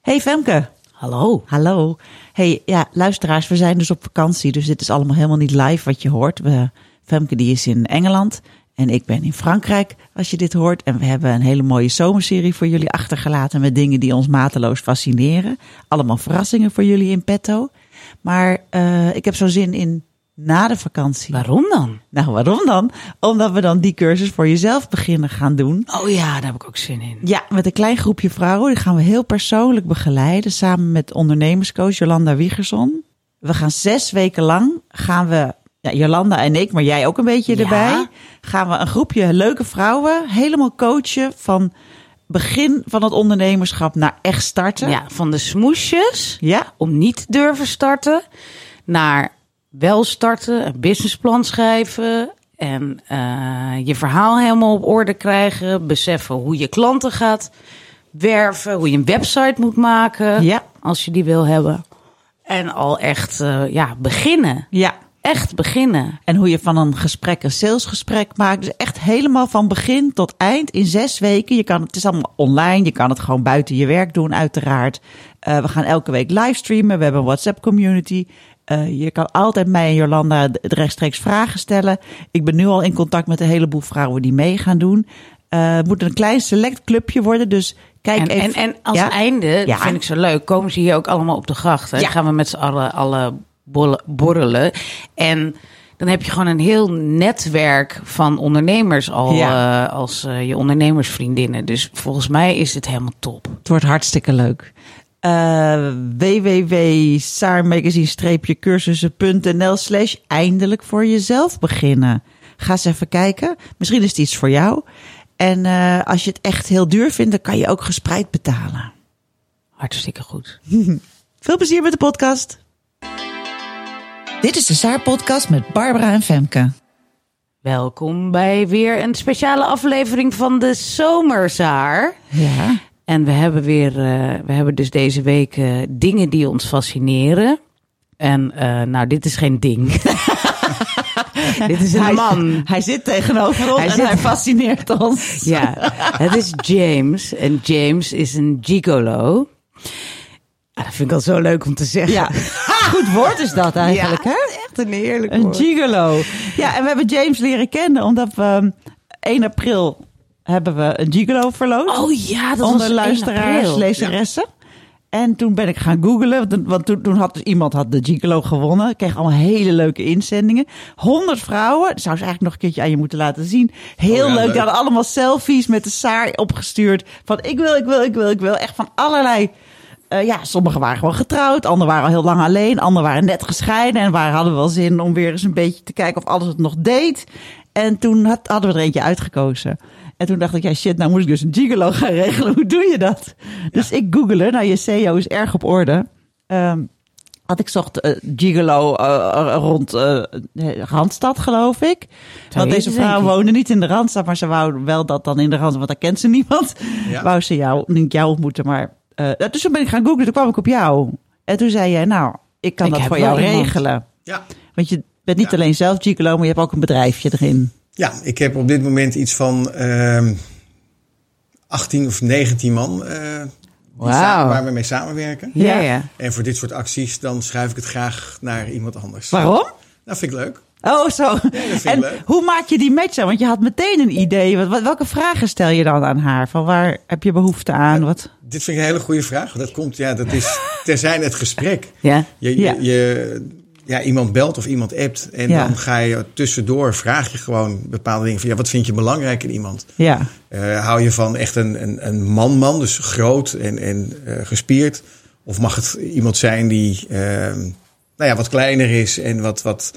Hey Femke. Hallo. Hallo. Hey, ja, luisteraars, we zijn dus op vakantie, dus dit is allemaal helemaal niet live wat je hoort. We, Femke die is in Engeland en ik ben in Frankrijk, als je dit hoort. En we hebben een hele mooie zomerserie voor jullie achtergelaten met dingen die ons mateloos fascineren. Allemaal verrassingen voor jullie in petto. Maar uh, ik heb zo zin in na de vakantie. Waarom dan? Nou, waarom dan? Omdat we dan die cursus voor jezelf beginnen gaan doen. Oh ja, daar heb ik ook zin in. Ja, met een klein groepje vrouwen. Die gaan we heel persoonlijk begeleiden. Samen met ondernemerscoach Jolanda Wiegerson. We gaan zes weken lang gaan we, ja, Jolanda en ik, maar jij ook een beetje Ja. erbij. Gaan we een groepje leuke vrouwen helemaal coachen van begin van het ondernemerschap naar echt starten. Ja, van de smoesjes Ja, om niet te durven starten naar wel starten, een businessplan schrijven en eh, je verhaal helemaal op orde krijgen, beseffen hoe je klanten gaat werven, hoe je een website moet maken Ja. als je die wil hebben. En al echt eh, ja, beginnen. ja. Echt beginnen. En hoe je van een gesprek een salesgesprek maakt. Dus echt helemaal van begin tot eind in zes weken. Je kan, het is allemaal online. Je kan het gewoon buiten je werk doen, uiteraard. Eh, we gaan elke week livestreamen. We hebben een WhatsApp community. Eh, je kan altijd mij en Jolanda rechtstreeks vragen stellen. Ik ben nu al in contact met een heleboel vrouwen die mee gaan doen. Eh, het moet een klein select clubje worden. Dus kijk En, even. en, en als Ja? einde, Ja. vind ik zo leuk, komen ze hier ook allemaal op de gracht. Hè? Ja. Gaan we met z'n allen alle bolle- borrelen. En dan heb je gewoon een heel netwerk van ondernemers al Ja. eh, als je ondernemersvriendinnen. Dus volgens mij is het helemaal top. Het wordt hartstikke leuk. Uh, www.saarmagazine-cursussen.nl slash eindelijk voor jezelf beginnen. Ga eens even kijken. Misschien is het iets voor jou. En uh, als je het echt heel duur vindt, dan kan je ook gespreid betalen. Hartstikke goed. Veel plezier met de podcast. Dit is de Saar-podcast met Barbara en Femke. Welkom bij weer een speciale aflevering van de Zomerzaar. Ja. En we hebben weer, uh, we hebben dus deze week uh, dingen die ons fascineren. En uh, nou, dit is geen ding. dit is een hij, man. Hij zit tegenover ons hij en zit... hij fascineert ons. ja, het is James. En James is een gigolo. Ah, dat vind ik al zo leuk om te zeggen. Ja, goed woord is dat eigenlijk, ja, hè? echt een heerlijk Een woord. gigolo. Ja, en we hebben James leren kennen omdat we 1 april hebben we een gigolo verloot. Oh ja, dat onder was luisteraars, lezeressen. Ja. En toen ben ik gaan googlen, want toen, toen had dus iemand had de gigolo gewonnen. Ik kreeg allemaal hele leuke inzendingen. 100 vrouwen, dat zou ze eigenlijk nog een keertje aan je moeten laten zien. Heel oh ja, leuk. leuk, die hadden allemaal selfies met de saar opgestuurd. Van ik wil, ik wil, ik wil, ik wil. Echt van allerlei... Uh, ja, sommigen waren gewoon getrouwd, anderen waren al heel lang alleen, anderen waren net gescheiden en waren, hadden wel zin om weer eens een beetje te kijken of alles het nog deed. En toen had, hadden we er eentje uitgekozen. En toen dacht ik, ja shit, nou moet ik dus een gigolo gaan regelen. Hoe doe je dat? Ja. Dus ik googelde, nou je SEO is erg op orde. Um, had ik zocht uh, gigolo uh, rond uh, Randstad, geloof ik. Zou want deze vrouw woonde niet in de Randstad, maar ze wou wel dat dan in de Randstad, want daar kent ze niemand. Ja. Wou ze jou, niet jou ontmoeten, maar... Dus toen ben ik gaan googlen, toen kwam ik op jou. En toen zei jij, nou, ik kan ik dat voor jou regelen. Ja. Want je bent niet ja. alleen zelf gigolo, maar je hebt ook een bedrijfje erin. Ja, ik heb op dit moment iets van uh, 18 of 19 man uh, wow. waar we mee samenwerken. Ja, ja. En voor dit soort acties dan schuif ik het graag naar iemand anders. Waarom? Dat vind ik leuk. Oh, zo. Ja, en leuk. hoe maak je die match dan? Want je had meteen een idee. Wat, welke vragen stel je dan aan haar? Van waar heb je behoefte aan? Wat? Dit vind ik een hele goede vraag. Dat komt, ja, dat is terzijde het gesprek. Ja. Je, je, Ja. je, ja, iemand belt of iemand appt. En Ja. dan ga je tussendoor, vraag je gewoon bepaalde dingen. Van, ja, wat vind je belangrijk in iemand? Ja. Eh, hou je van echt een, een, een man-man, dus groot en, en eh, gespierd? Of mag het iemand zijn die eh, nou ja, wat kleiner is en wat, wat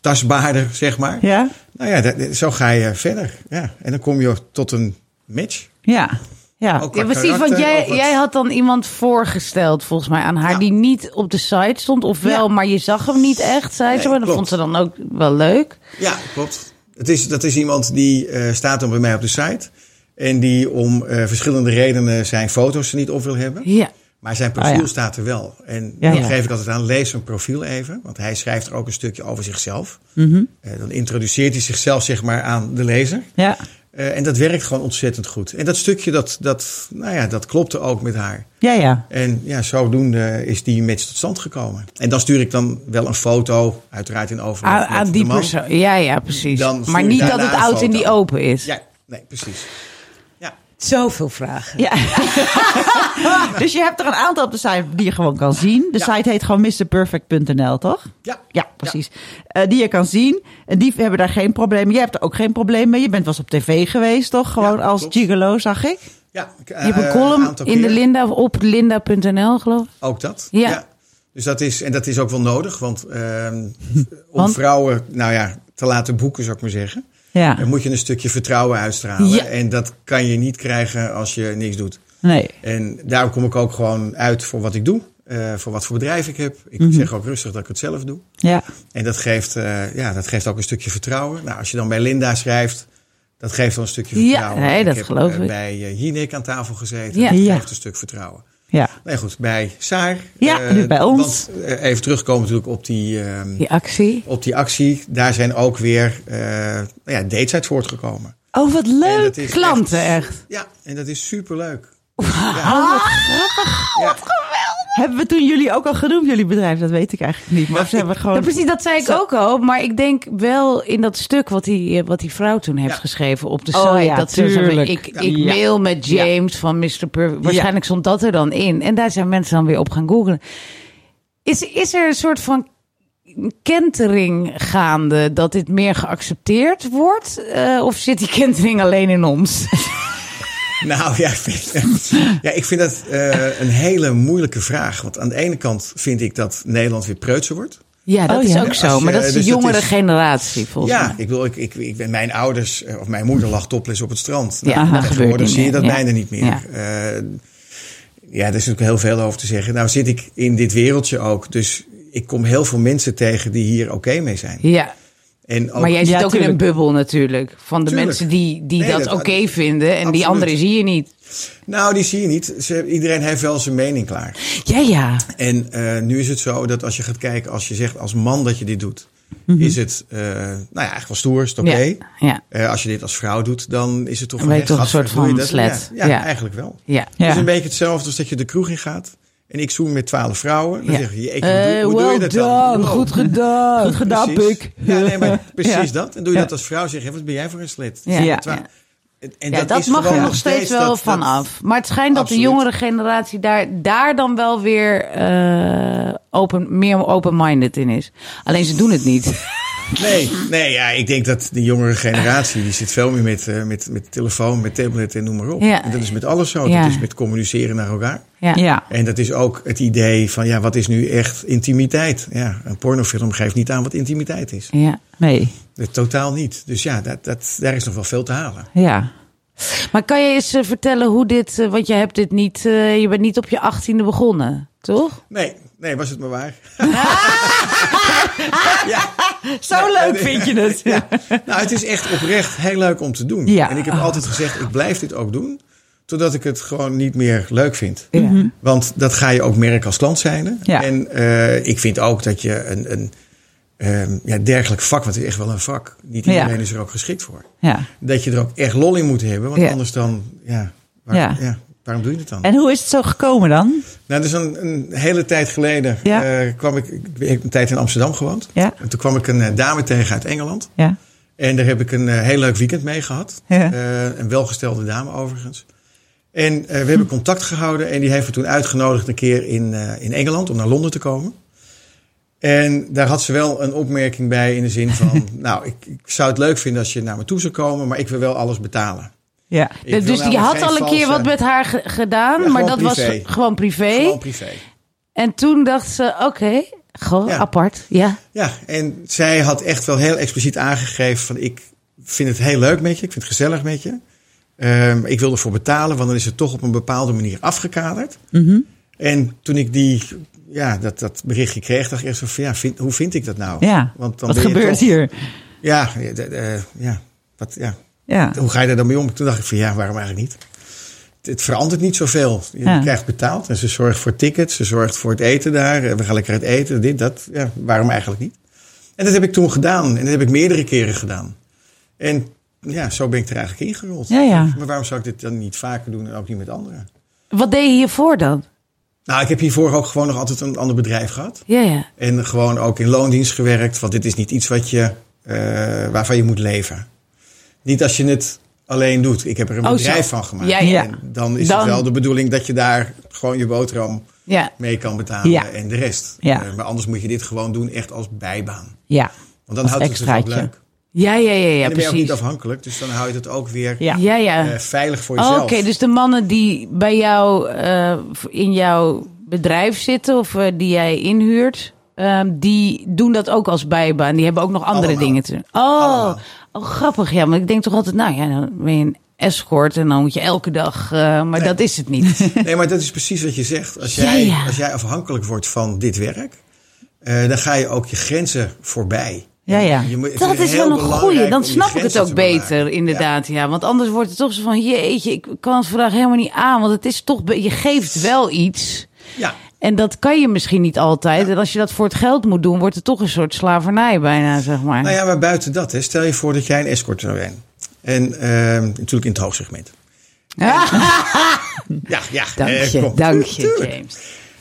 tastbaarder, zeg maar? Ja? Nou ja, dat- zo ga je verder. Ja. En dan kom je tot een match. Ja. Ja. Ja, precies, want jij, jij had dan iemand voorgesteld, volgens mij, aan haar, Ja. die niet op de site stond. Of wel, Ja. maar je zag hem niet echt, zei Nee, ze. Maar dat klopt. vond ze dan ook wel leuk. Ja, klopt. Het is, dat is iemand die eh, staat dan bij mij op de site. En die om eh, verschillende redenen zijn foto's er niet op wil hebben. Ja. Maar zijn profiel Ah, ja. staat er wel. En Ja, dan ja. geef ik altijd aan, lees zijn profiel even. Want hij schrijft er ook een stukje over zichzelf. Mhm. Eh, dan introduceert hij zichzelf zeg maar aan de lezer. Ja. Eh, en dat werkt gewoon ontzettend goed. En dat stukje, dat, dat, nou ja, dat klopte ook met haar. Ja, ja. En ja, zodoende is die match tot stand gekomen. En dan stuur ik dan wel een foto, uiteraard in overleg Aan, met aan de die man. persoon. Ja, ja, precies. Dan Maar niet dat het oud in die open is. Ja, nee, precies. Zoveel vragen. Ja. dus je hebt er een aantal op de site die je gewoon kan zien. De Ja. site heet gewoon mrperfect.nl, toch? ja. Ja, precies. Eh, die je kan zien. En die hebben daar geen probleem mee. Jij hebt er ook geen probleem mee. Je bent wel eens op tv geweest, toch? Gewoon Ja, als klopt. gigolo, zag ik. ja. Je hebt een eh, column aantal in de. Linda op linda.nl, geloof ik. Ook dat. Ja. Dus dat is, en dat is ook wel nodig, want ehm, om Want? vrouwen, nou ja, te laten boeken, zou ik maar zeggen, Ja. dan moet je een stukje vertrouwen uitstralen. Ja. En dat kan je niet krijgen als je niks doet. Nee. En daarom kom ik ook gewoon uit voor wat ik doe, eh, voor wat voor bedrijf ik heb. Ik Mhm. zeg ook rustig dat ik het zelf doe. Ja. En dat geeft, eh, ja, dat geeft ook een stukje vertrouwen. Nou, als je dan bij Linda schrijft, dat geeft dan een stukje Ja, vertrouwen. nee, dat heb geloof eh, ik. bij Jinek aan tafel gezeten. Ja. Dat Ja. geeft een stuk vertrouwen. Ja. Nee, goed, bij Saar. Ja, eh, nu bij ons. Want eh, even terugkomen natuurlijk op die, ehm, Die actie. op die actie. Daar zijn ook weer eh ja, dates uit voortgekomen. Oh, wat leuk. Klanten, echt. Ja, en dat is superleuk. Oh, wat grappig. Ja. Hebben we toen jullie ook al genoemd, jullie bedrijf? Dat weet ik eigenlijk niet. Maar ze hebben gewoon... Ja, precies, dat zei ik ook al. Maar ik denk wel in dat stuk wat die, eh, wat die vrouw toen heeft Ja. geschreven op de Oh site. ja, dat tuurlijk. ik, ik Ja. mail met James van Mr. Perfect. Waarschijnlijk stond dat er dan in. En daar zijn mensen dan weer op gaan googlen. Is, is er een soort van kentering gaande dat dit meer geaccepteerd wordt? Eh, of zit die kentering alleen in ons? Nou ja, ik vind, ja, ik vind dat eh, een hele moeilijke vraag. Want aan de ene kant vind ik dat Nederland weer preutser wordt. Ja, dat Oh, is ja. ook zo. Je- maar dat is de dus dat jongere is- generatie volgens Ja, mij. ik wil, ik, ik, ik ben mijn ouders, eh, of mijn moeder lag topless op het strand. Ja, nou, dat gebeurt tegenwoordig niet zie je dat Ja. bijna niet meer. Ja. Ja. ja, er is natuurlijk heel veel over te zeggen. Nou zit ik in dit wereldje ook, dus ik kom heel veel mensen tegen die hier oké mee zijn. Ja, En ook, maar jij zit Ja, ook in een bubbel natuurlijk. Van de Tuurlijk. mensen die, die Nee, dat dat- oké vinden. En die anderen zie je niet. Nou, die zie je niet. Ze, iedereen heeft wel zijn mening klaar. Ja, ja. En eh, nu is het zo dat als je gaat kijken, als je zegt als man dat je dit doet, is het, eh, nou ja, eigenlijk wel stoer, is het oké. Ja, ja, Eh, als je dit als vrouw doet, dan is het toch Dan hè, toch een soort van slet. Ja, ja, Ja. eigenlijk wel. ja. Ja. Het is een beetje hetzelfde als dat je de kroeg in gaat. En ik zoen met twaalf vrouwen. Dan Ja. zeg je, hoe, Eh, doe, hoe doe je dat dan? done, Oh, goed gedaan. Goed gedaan. Puk. Ja, nee, maar precies dat. En doe je dat als vrouw, zeg je, wat ben jij voor een slet? Ja. En, Ja, dat, is mag er nog steeds wel dat- van af. Maar het schijnt dat Absoluut. de jongere generatie daar, daar dan wel weer eh, open, meer open-minded in is. Alleen ze doen het niet. Nee, nee ja, ik denk dat de jongere generatie, die zit veel meer met, eh, met, met telefoon, met tablet en noem maar op. Ja. En dat is met alles zo. Ja. Dat is met communiceren naar elkaar. Ja. Ja. En dat is ook het idee van, ja, wat is nu echt intimiteit? Ja, een pornofilm geeft niet aan wat intimiteit is. ja. Nee. Eh, Totaal niet. Dus ja, dat, dat, daar is nog wel veel te halen. Ja. Maar kan je eens eh, vertellen hoe dit... eh, want je hebt dit niet... eh, je bent niet op je achttiende begonnen, toch? Nee, nee, was het maar waar. ja. Zo leuk vind je het. Ja. Nou, het is echt oprecht heel leuk om te doen. Ja. En ik heb altijd gezegd, ik blijf dit ook doen. Totdat ik het gewoon niet meer leuk vind. Ja. Want dat ga je ook merken als klant zijnde. Ja. En eh, ik vind ook dat je een, een ehm, ja, dergelijk vak, want het is echt wel een vak. Niet Ja. iedereen is er ook geschikt voor. Ja. Dat je er ook echt lol in moet hebben. Want Ja. anders dan, ja, waar- Ja. Waarom doe je het dan? En hoe is het zo gekomen dan? Nou, dus een, een hele tijd geleden Ja. eh, kwam ik, ik heb een tijd in Amsterdam gewoond. Ja. En toen kwam ik een eh, dame tegen uit Engeland. Ja. En daar heb ik een eh, heel leuk weekend mee gehad. Ja. Een welgestelde dame overigens. En we hebben contact gehouden en die heeft me toen uitgenodigd een keer in, in Engeland om naar Londen te komen. En daar had ze wel een opmerking bij in de zin van, nou, ik, ik zou het leuk vinden als je naar me toe zou komen, maar ik wil wel alles betalen. Ja. Ik dus die had al een keer wat met haar ge- gedaan, Ja, maar dat privé. was gewoon privé. Gewoon privé. En toen dacht ze, oké, gewoon Ja. apart. Ja. Ja, en zij had echt wel heel expliciet aangegeven van ik vind het heel leuk met je, ik vind het gezellig met je. Ehm, ik wil ervoor betalen, want dan is het toch op een bepaalde manier afgekaderd. Mhm. En toen ik die, ja, dat, dat berichtje kreeg, dacht ik eerst van, ja, vind, hoe vind ik dat nou? Ja, Want dan wat gebeurt toch- hier? Ja, ja, de- de- ja, wat, ja, Ja. hoe ga je daar dan mee om? Toen dacht ik van, ja, waarom eigenlijk niet? Het, het verandert niet zoveel. Je Ja. krijgt betaald en ze zorgt voor tickets, ze zorgt voor het eten daar. eh, We gaan lekker uit eten, dit, dat. Ja, waarom eigenlijk niet? En dat heb ik toen gedaan. En dat heb ik meerdere keren gedaan. En ja, zo ben ik er eigenlijk ingerold. Ja, ja. Maar waarom zou ik dit dan niet vaker doen en ook niet met anderen? Wat deed je hiervoor dan? Nou, ik heb hiervoor ook gewoon nog altijd een ander bedrijf gehad. Ja, ja. En gewoon ook in loondienst gewerkt. Want dit is niet iets wat je, eh, waarvan je moet leven. Niet als je het alleen doet. Ik heb er een Oh, bedrijf zo. van gemaakt. Ja, ja. En dan is Dan- het wel de bedoeling dat je daar gewoon je boterham Ja, mee kan betalen. En de rest. Ja. Eh, maar anders moet je dit gewoon doen echt als bijbaan. Ja. Want dan Als houdt het het ook leuk. ja, ja, ja, ja en dan ben je ook niet afhankelijk. Dus dan hou je het ook weer Ja. Ja, ja. eh, veilig voor Oh, jezelf. Oké, dus de mannen die bij jou eh, in jouw bedrijf zitten of die jij inhuurt, ehm, die doen dat ook als bijbaan. Die hebben ook nog andere Allemaal. dingen te doen. Oh, Allemaal. Oh, grappig. Ja, maar ik denk toch altijd, nou ja, dan ben je een escort en dan moet je elke dag. eh, maar dat is het niet. Nee, maar dat is precies wat je zegt. Als jij, ja. Als jij afhankelijk wordt van dit werk, eh, dan ga je ook je grenzen voorbij. Ja, ja. Je Dat is heel wel een goeie. Dan snap ik het ook beter, inderdaad. Ja. want anders wordt het toch zo van, jeetje, ik kan het vandaag helemaal niet aan. Want het is toch, je geeft wel iets. Ja, En dat kan je misschien niet altijd. En als je dat voor het geld moet doen, wordt het toch een soort slavernij bijna, zeg maar. nou ja, maar buiten dat, hè, stel je voor dat jij een escort zou zijn. En eh, natuurlijk in het hoogsegment. Ja, ja. dank eh, je, dank je. James.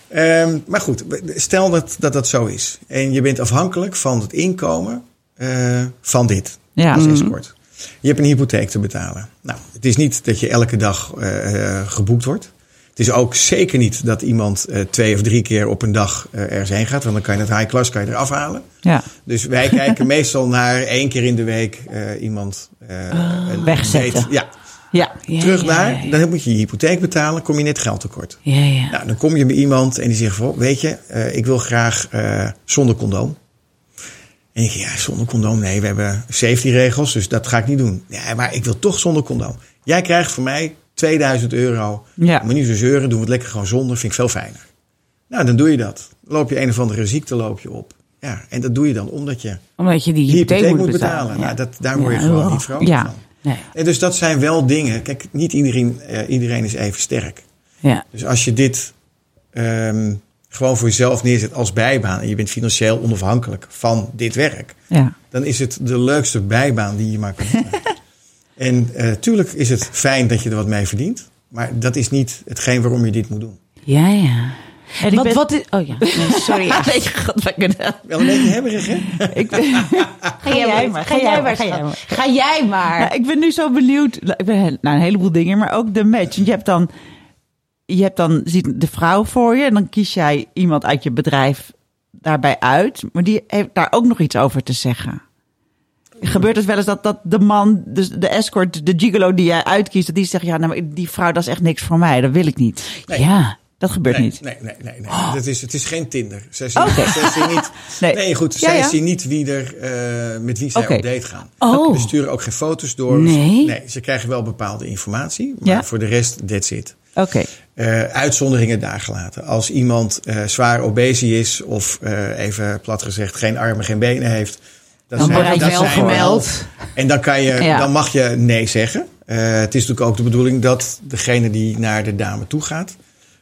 Ehm, maar goed, stel dat, dat dat zo is. En je bent afhankelijk van het inkomen eh, van dit Ja. als Mhm. escort. Je hebt een hypotheek te betalen. Nou, het is niet dat je elke dag eh, geboekt wordt. Het is ook zeker niet dat iemand eh, twee of drie keer op een dag eh, ergens heen gaat. Want dan kan je het high class kan je eraf halen. Ja. Dus wij kijken meestal naar één keer in de week eh, iemand een wegzetten. Ja, Ja. Ja, terug ja, naar. ja. Dan moet je je hypotheek betalen. Kom je net geld tekort. Ja, ja. Nou, dan kom je bij iemand en die zegt van, weet je, ik wil graag zonder condoom. En ik ja, zonder condoom, nee, we hebben safety regels, dus dat ga ik niet doen. Ja, maar ik wil toch zonder condoom. Jij krijgt van mij 2000 euro. Ja. Moet niet zo zeuren, doen we het lekker gewoon zonder, vind ik veel fijner. Nou, dan doe je dat. Loop je een of andere ziekte loop je op. Ja, en dat doe je dan omdat je Omdat je die hypotheek, hypotheek moet moet betalen. betalen. Ja. Nou, dat, daar word je Ja, gewoon niet vrolijk Ja. van. Nee. En dus dat zijn wel dingen. Kijk, niet iedereen, eh, iedereen is even sterk. Ja. Dus als je dit ehm, gewoon voor jezelf neerzet als bijbaan en je bent financieel onafhankelijk van dit werk, Ja. dan is het de leukste bijbaan die je maar kan hebben. En eh, tuurlijk is het fijn dat je er wat mee verdient, maar dat is niet hetgeen waarom je dit moet doen. Ja, ja. En Wat, ben- wat is... Oh ja, nee, sorry. Nee, god, we kunnen- Wel een beetje hebberig, hè? Ik, Ga jij maar. Ga jij maar. Ga jij schat. Ga jij maar. Nou, ik ben nu zo benieuwd. Ik ben heel- nou, een heleboel dingen, maar ook de match. Want je hebt dan, je hebt dan ziet de vrouw voor je en dan kies jij iemand uit je bedrijf daarbij uit, maar die heeft daar ook nog iets over te zeggen. Gebeurt het wel eens dat, dat de man, dus de escort, de gigolo die jij uitkiest, dat die zegt, ja, nou, die vrouw, dat is echt niks voor mij, dat wil ik niet. Nee. Ja. Dat gebeurt Nee, niet. nee, nee, nee. nee. Dat is, het is geen Tinder. Zij zien, zij zien niet, Nee. nee. goed. Zij ja. zien niet wie er, eh, met wie zij op date gaan. Oh. Ze sturen ook geen foto's door. Nee. Nee, ze krijgen wel bepaalde informatie. Maar Ja. voor de rest, that's it. Oké. Eh, uitzonderingen daar gelaten. Als iemand eh, zwaar obese is of even plat gezegd geen armen, geen benen heeft. Dan het dat wel gemeld. En dan, kan je, Ja. dan mag je nee zeggen. Eh, het is natuurlijk ook de bedoeling dat degene die naar de dame toe gaat,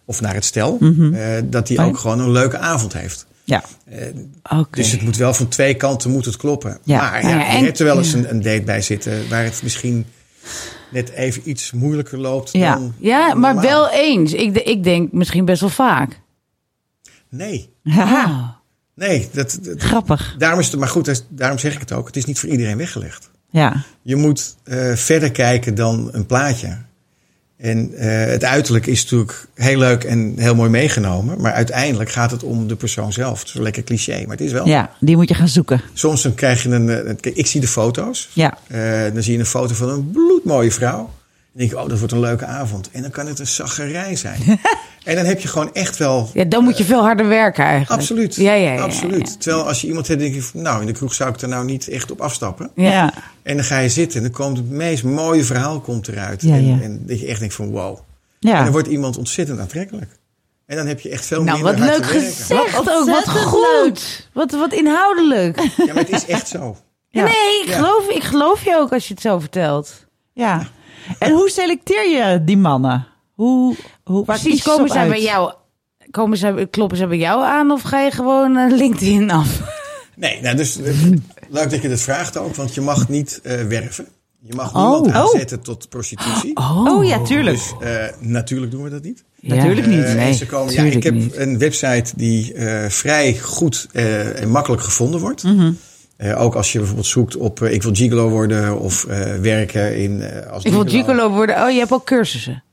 of naar het stel, eh, dat die Oh ook gewoon een leuke avond heeft. Ja. Oké. Dus het moet wel van twee kanten moet het kloppen. Ja. Maar Nou ja, ja, je en- hebt er wel eens ja. een, een date bij zitten waar het misschien net even iets moeilijker loopt Ja. dan Ja, maar wel eens. Ik, de- ik denk misschien best wel vaak. Nee, Haha. Nee. Dat, dat- Grappig. daarom is het, maar goed, daarom zeg ik het ook. Het is niet voor iedereen weggelegd. Ja. Je moet eh, verder kijken dan een plaatje. En eh, het uiterlijk is natuurlijk heel leuk en heel mooi meegenomen. Maar uiteindelijk gaat het om de persoon zelf. Het is een lekker cliché, maar het is wel. Ja, die moet je gaan zoeken. Soms dan krijg je een... eh, ik zie de foto's. Ja. Dan zie je een foto van een bloedmooie vrouw. Denk ik, oh, dat wordt een leuke avond. En dan kan het een zaggerij zijn. en dan heb je gewoon echt wel... Ja, dan moet je veel harder werken eigenlijk. Absoluut. Ja, ja, ja, absoluut. ja. Terwijl als je iemand hebt, denk je, nou, in de kroeg zou ik er nou niet echt op afstappen. Ja. En dan ga je zitten en dan komt het meest mooie verhaal komt eruit. Ja, en, ja. en dat je echt denkt van, wow. Ja. En dan wordt iemand ontzettend aantrekkelijk. En dan heb je echt veel Nou, minder wat leuk gezegd Wat ook. Wat goed. Wat, wat inhoudelijk. Ja, maar het is echt zo. Ja. Nee, ik, Ja. geloof, ik geloof je ook als je het zo vertelt. ja. En hoe selecteer je die mannen? Hoe, hoe, Precies, komen zij uit? bij jou... Komen zij, kloppen zij bij jou aan of ga je gewoon eh, LinkedIn af? Nee, nou, dus eh, leuk dat je dat vraagt ook, want je mag niet eh, werven. Je mag Oh. niemand Oh. aanzetten tot prostitutie. Oh ja, tuurlijk. Dus eh, natuurlijk doen we dat niet. Natuurlijk niet. Nee, ze komen, ja, ik heb niet. een website die eh, vrij goed eh, en makkelijk gevonden wordt. Mhm. Eh, ook als je bijvoorbeeld zoekt op eh, ik wil gigolo worden of eh, werken in eh, als Ik wil gigolo worden. Oh, je hebt ook cursussen.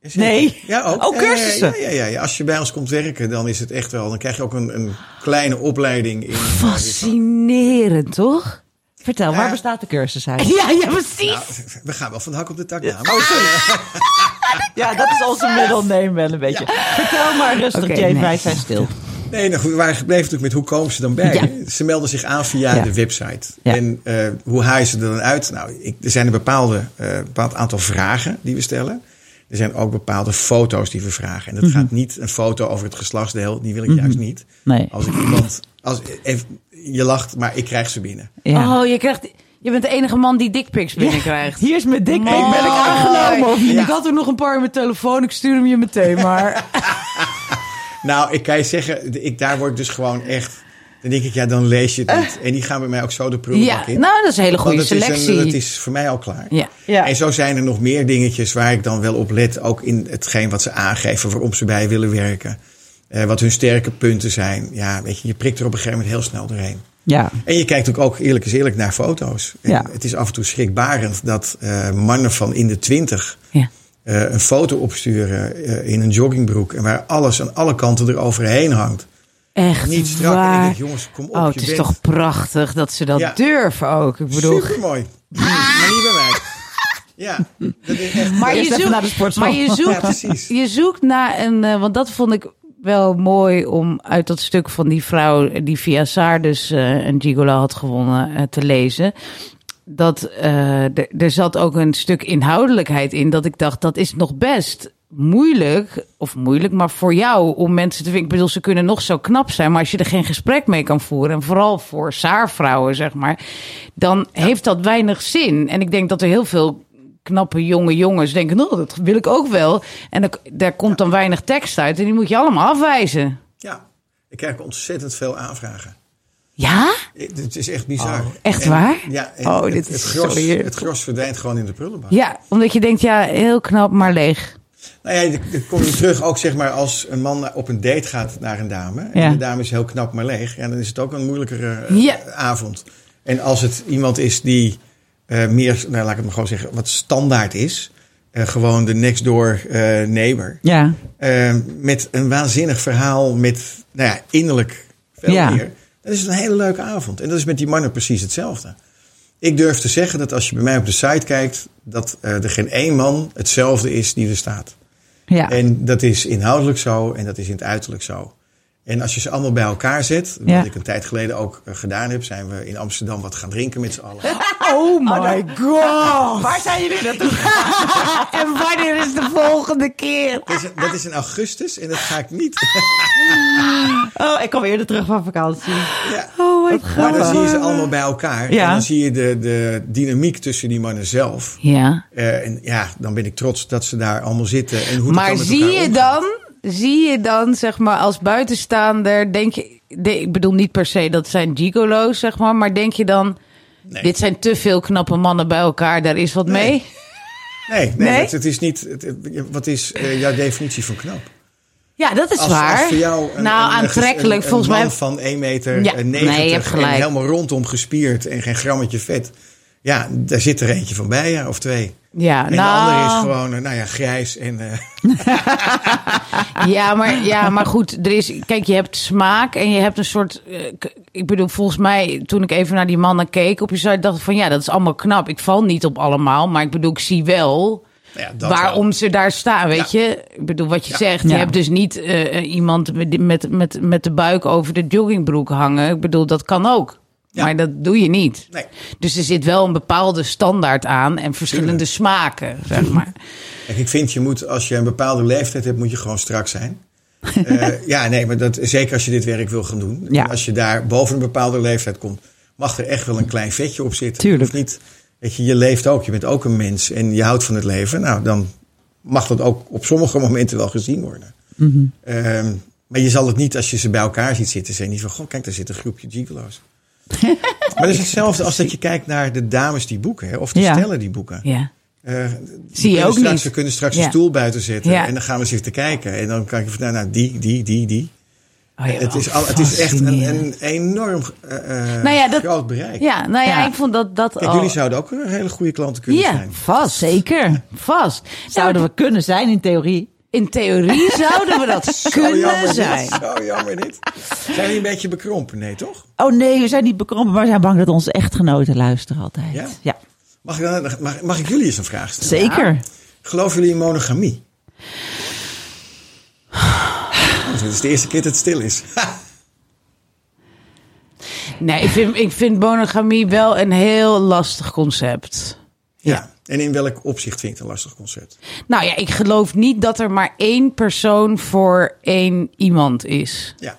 Is Nee. het? Ja, ook. Oh, cursussen. Ja, ja, ja, ja. Als je bij ons komt werken, dan is het echt wel. Dan krijg je ook een, een kleine opleiding in. Fascinerend, toch? Vertel, Ja. waar bestaat de cursus uit? Ja, ja, precies. Nou, we gaan wel van de hak op de tak. Ja. Ja. Oh, sorry. Ja, dat is onze middle name wel een beetje. Vertel maar rustig, Jane, nee. wij zijn stil. Nee, nou, goed, we waren gebleven natuurlijk met hoe komen ze dan bij? Ja. Ze melden zich aan via Ja. de website. Ja. En eh, hoe haaien ze er dan uit? Nou, ik, er zijn een bepaalde, eh, bepaald aantal vragen die we stellen. Er zijn ook bepaalde foto's die we vragen. En dat gaat niet een foto over het geslachtsdeel. Die wil ik juist niet. Nee. Als ik iemand... Als, even, je lacht, maar ik krijg ze binnen. Ja. Oh, je, krijgt, je bent de enige man die dickpics binnenkrijgt. Hier is mijn dik. Ben ik aangenomen of niet? Ik had er nog een paar in mijn telefoon. Ik stuur hem je meteen, maar... Nou, ik kan je zeggen, ik, daar word ik dus gewoon echt... Dan denk ik, ja, dan lees je het niet. En die gaan bij mij ook zo de prullenbak ja, in. nou, dat is een hele goede is een- selectie. dat is voor mij al klaar. Ja. Ja. En zo zijn er nog meer dingetjes waar ik dan wel op let. Ook in hetgeen wat ze aangeven, waarom ze bij willen werken. Eh, wat hun sterke punten zijn. Ja, weet je, je prikt er op een gegeven moment heel snel doorheen. Ja. En je kijkt ook, ook eerlijk is eerlijk naar foto's. En Ja. Het is af en toe schrikbarend dat eh, mannen van in de twintig Ja. Eh, een foto opsturen eh, in een joggingbroek. En waar alles aan alle kanten eroverheen hangt. Echt Niet strak. En ik waar. denk, jongens, kom op. oh, je het is bent toch prachtig dat ze dat Ja. durven ook. Ik bedoel, supermooi. Maar niet bij mij. Ja, dat is echt... maar je, zoekt, naar de maar je Ja, zoekt, precies. je zoekt naar een, eh, want dat vond ik wel mooi om uit dat stuk van die vrouw die via Saar dus eh, een gigolo had gewonnen eh, te lezen. Dat eh, er- zat ook een stuk inhoudelijkheid in dat ik dacht dat is nog best moeilijk of moeilijk, maar voor jou om mensen te vinden. Ik bedoel, ze kunnen nog zo knap zijn, maar als je er geen gesprek mee kan voeren en vooral voor Saarvrouwen zeg maar, dan heeft dat weinig zin. En ik denk dat er heel veel knappe jonge jongens denken, nou, dat wil ik ook wel. En daar komt dan weinig tekst uit en die moet je allemaal afwijzen. Ja, ik krijg ontzettend veel aanvragen. Ja? Het is echt bizar. Oh, echt En- waar? Ja, Oh, het, dit het, is gros, zo heerlijk. het gros verdwijnt gewoon in de prullenbak. Ja, omdat je denkt, ja, heel knap, maar leeg. Nou ja, dan kom je terug ook zeg maar als een man op een date gaat naar een dame. En Ja. de dame is heel knap maar leeg. Ja, dan is het ook een moeilijkere eh, Ja. avond. En als het iemand is die eh, meer, nou, laat ik het maar gewoon zeggen, wat standaard is. eh, gewoon de next door eh, neighbor. Ja. Eh, met een waanzinnig verhaal met nou ja, innerlijk veel Ja. meer. Dan is een hele leuke avond. En dat is met die mannen precies hetzelfde. Ik durf te zeggen dat als je bij mij op de site kijkt, dat eh, er geen één man hetzelfde is die er staat. Ja. En dat is inhoudelijk zo en dat is in het uiterlijk zo. En als je ze allemaal bij elkaar zet, wat Ja. ik een tijd geleden ook eh, gedaan heb, zijn we in Amsterdam wat gaan drinken met z'n allen. Oh my god. Waar zijn jullie naartoe? En wanneer is de volgende keer? Dat is, dat is in augustus en dat ga ik niet. Oh, ik kom eerder terug van vakantie. Ja. Oh my Maar dan god. zie je ze allemaal bij elkaar. Ja. En dan zie je de, de dynamiek tussen die mannen zelf. Ja. Eh, en ja, dan ben ik trots dat ze daar allemaal zitten. En hoe Maar dan met zie je omgaan. dan, zie je dan, zeg maar, als buitenstaander, denk je, de- ik bedoel niet per se dat zijn gigolo's, zeg maar, maar denk je dan, Nee. dit zijn te veel knappe mannen bij elkaar, daar is wat Nee. mee? Nee, nee, Nee? Het, het is niet. Het, wat is eh, jouw definitie van knap? Ja, dat is Als, waar. als voor jou een, nou, een- aantrekkelijk, een, volgens een mij. man van 1 meter Ja, eh, nee, je 90 hebt gelijk. en helemaal rondom gespierd en geen grammetje vet. Ja, daar zit er eentje van bij, ja, of twee. Ja, En nou, de andere is gewoon, eh, nou ja, grijs en... eh, ja, maar, ja, maar goed, er is, kijk, je hebt smaak en je hebt een soort, eh, ik bedoel, volgens mij, toen ik even naar die mannen keek op je site, dacht ik van, ja, dat is allemaal knap. Ik val niet op allemaal, maar ik bedoel, ik zie wel Nou ja, dat waarom wel. ze daar staan, weet Ja. je? Ik bedoel, wat je Ja. zegt. Je Ja. hebt dus niet iemand met, met, met, met de buik over de joggingbroek hangen. Ik bedoel, dat kan ook. Ja. Maar dat doe je niet. Nee. Dus er zit wel een bepaalde standaard aan en verschillende Tuurlijk. smaken, zeg maar. Ik vind je moet, als je een bepaalde leeftijd hebt, moet je gewoon strak zijn. Eh, ja, nee, maar dat, zeker als je dit werk wil gaan doen. Ja. Als je daar boven een bepaalde leeftijd komt, mag er echt wel een klein vetje op zitten. Tuurlijk. Of niet, weet je, je leeft ook, je bent ook een mens en je houdt van het leven. Nou, dan mag dat ook op sommige momenten wel gezien worden. Mhm. Ehm, maar je zal het niet, als je ze bij elkaar ziet zitten, zeggen niet van, goh, kijk, daar zit een groepje gigolo's. maar dat is hetzelfde als dat je kijkt naar de dames die boeken, hè, of de Ja. stellen die boeken. Ja. Eh, Zie je ook straks, niet. We kunnen straks Ja. een stoel buiten zetten Ja. en dan gaan we zitten kijken. En dan kijk je van, nou, nou die, die, die, die. Oh ja, het, is al, het is echt een, een enorm eh, Nou ja, dat- groot bereik. Ja, nou ja, Ja. ik vond dat dat Kijk, al... jullie zouden ook een hele goede klanten kunnen Ja, zijn. vast. Zeker. Vast. Zouden we kunnen zijn in theorie. In theorie zouden we dat Zo kunnen jammer zijn. dit. Zo jammer dit. Zijn jullie een beetje bekrompen? Nee, toch? Oh nee, we zijn niet bekrompen, maar we zijn bang dat onze echtgenoten luisteren altijd. Ja? ja. Mag ik, dan, mag, mag ik jullie eens een vraag stellen? Zeker. Geloven jullie in monogamie? Oh, dit is de eerste keer dat het stil is. Nee, ik vind, ik vind monogamie wel een heel lastig concept. Ja. En in welk opzicht vind je het een lastig concept? Nou ja, ik geloof niet dat er maar één persoon voor één iemand is. Ja.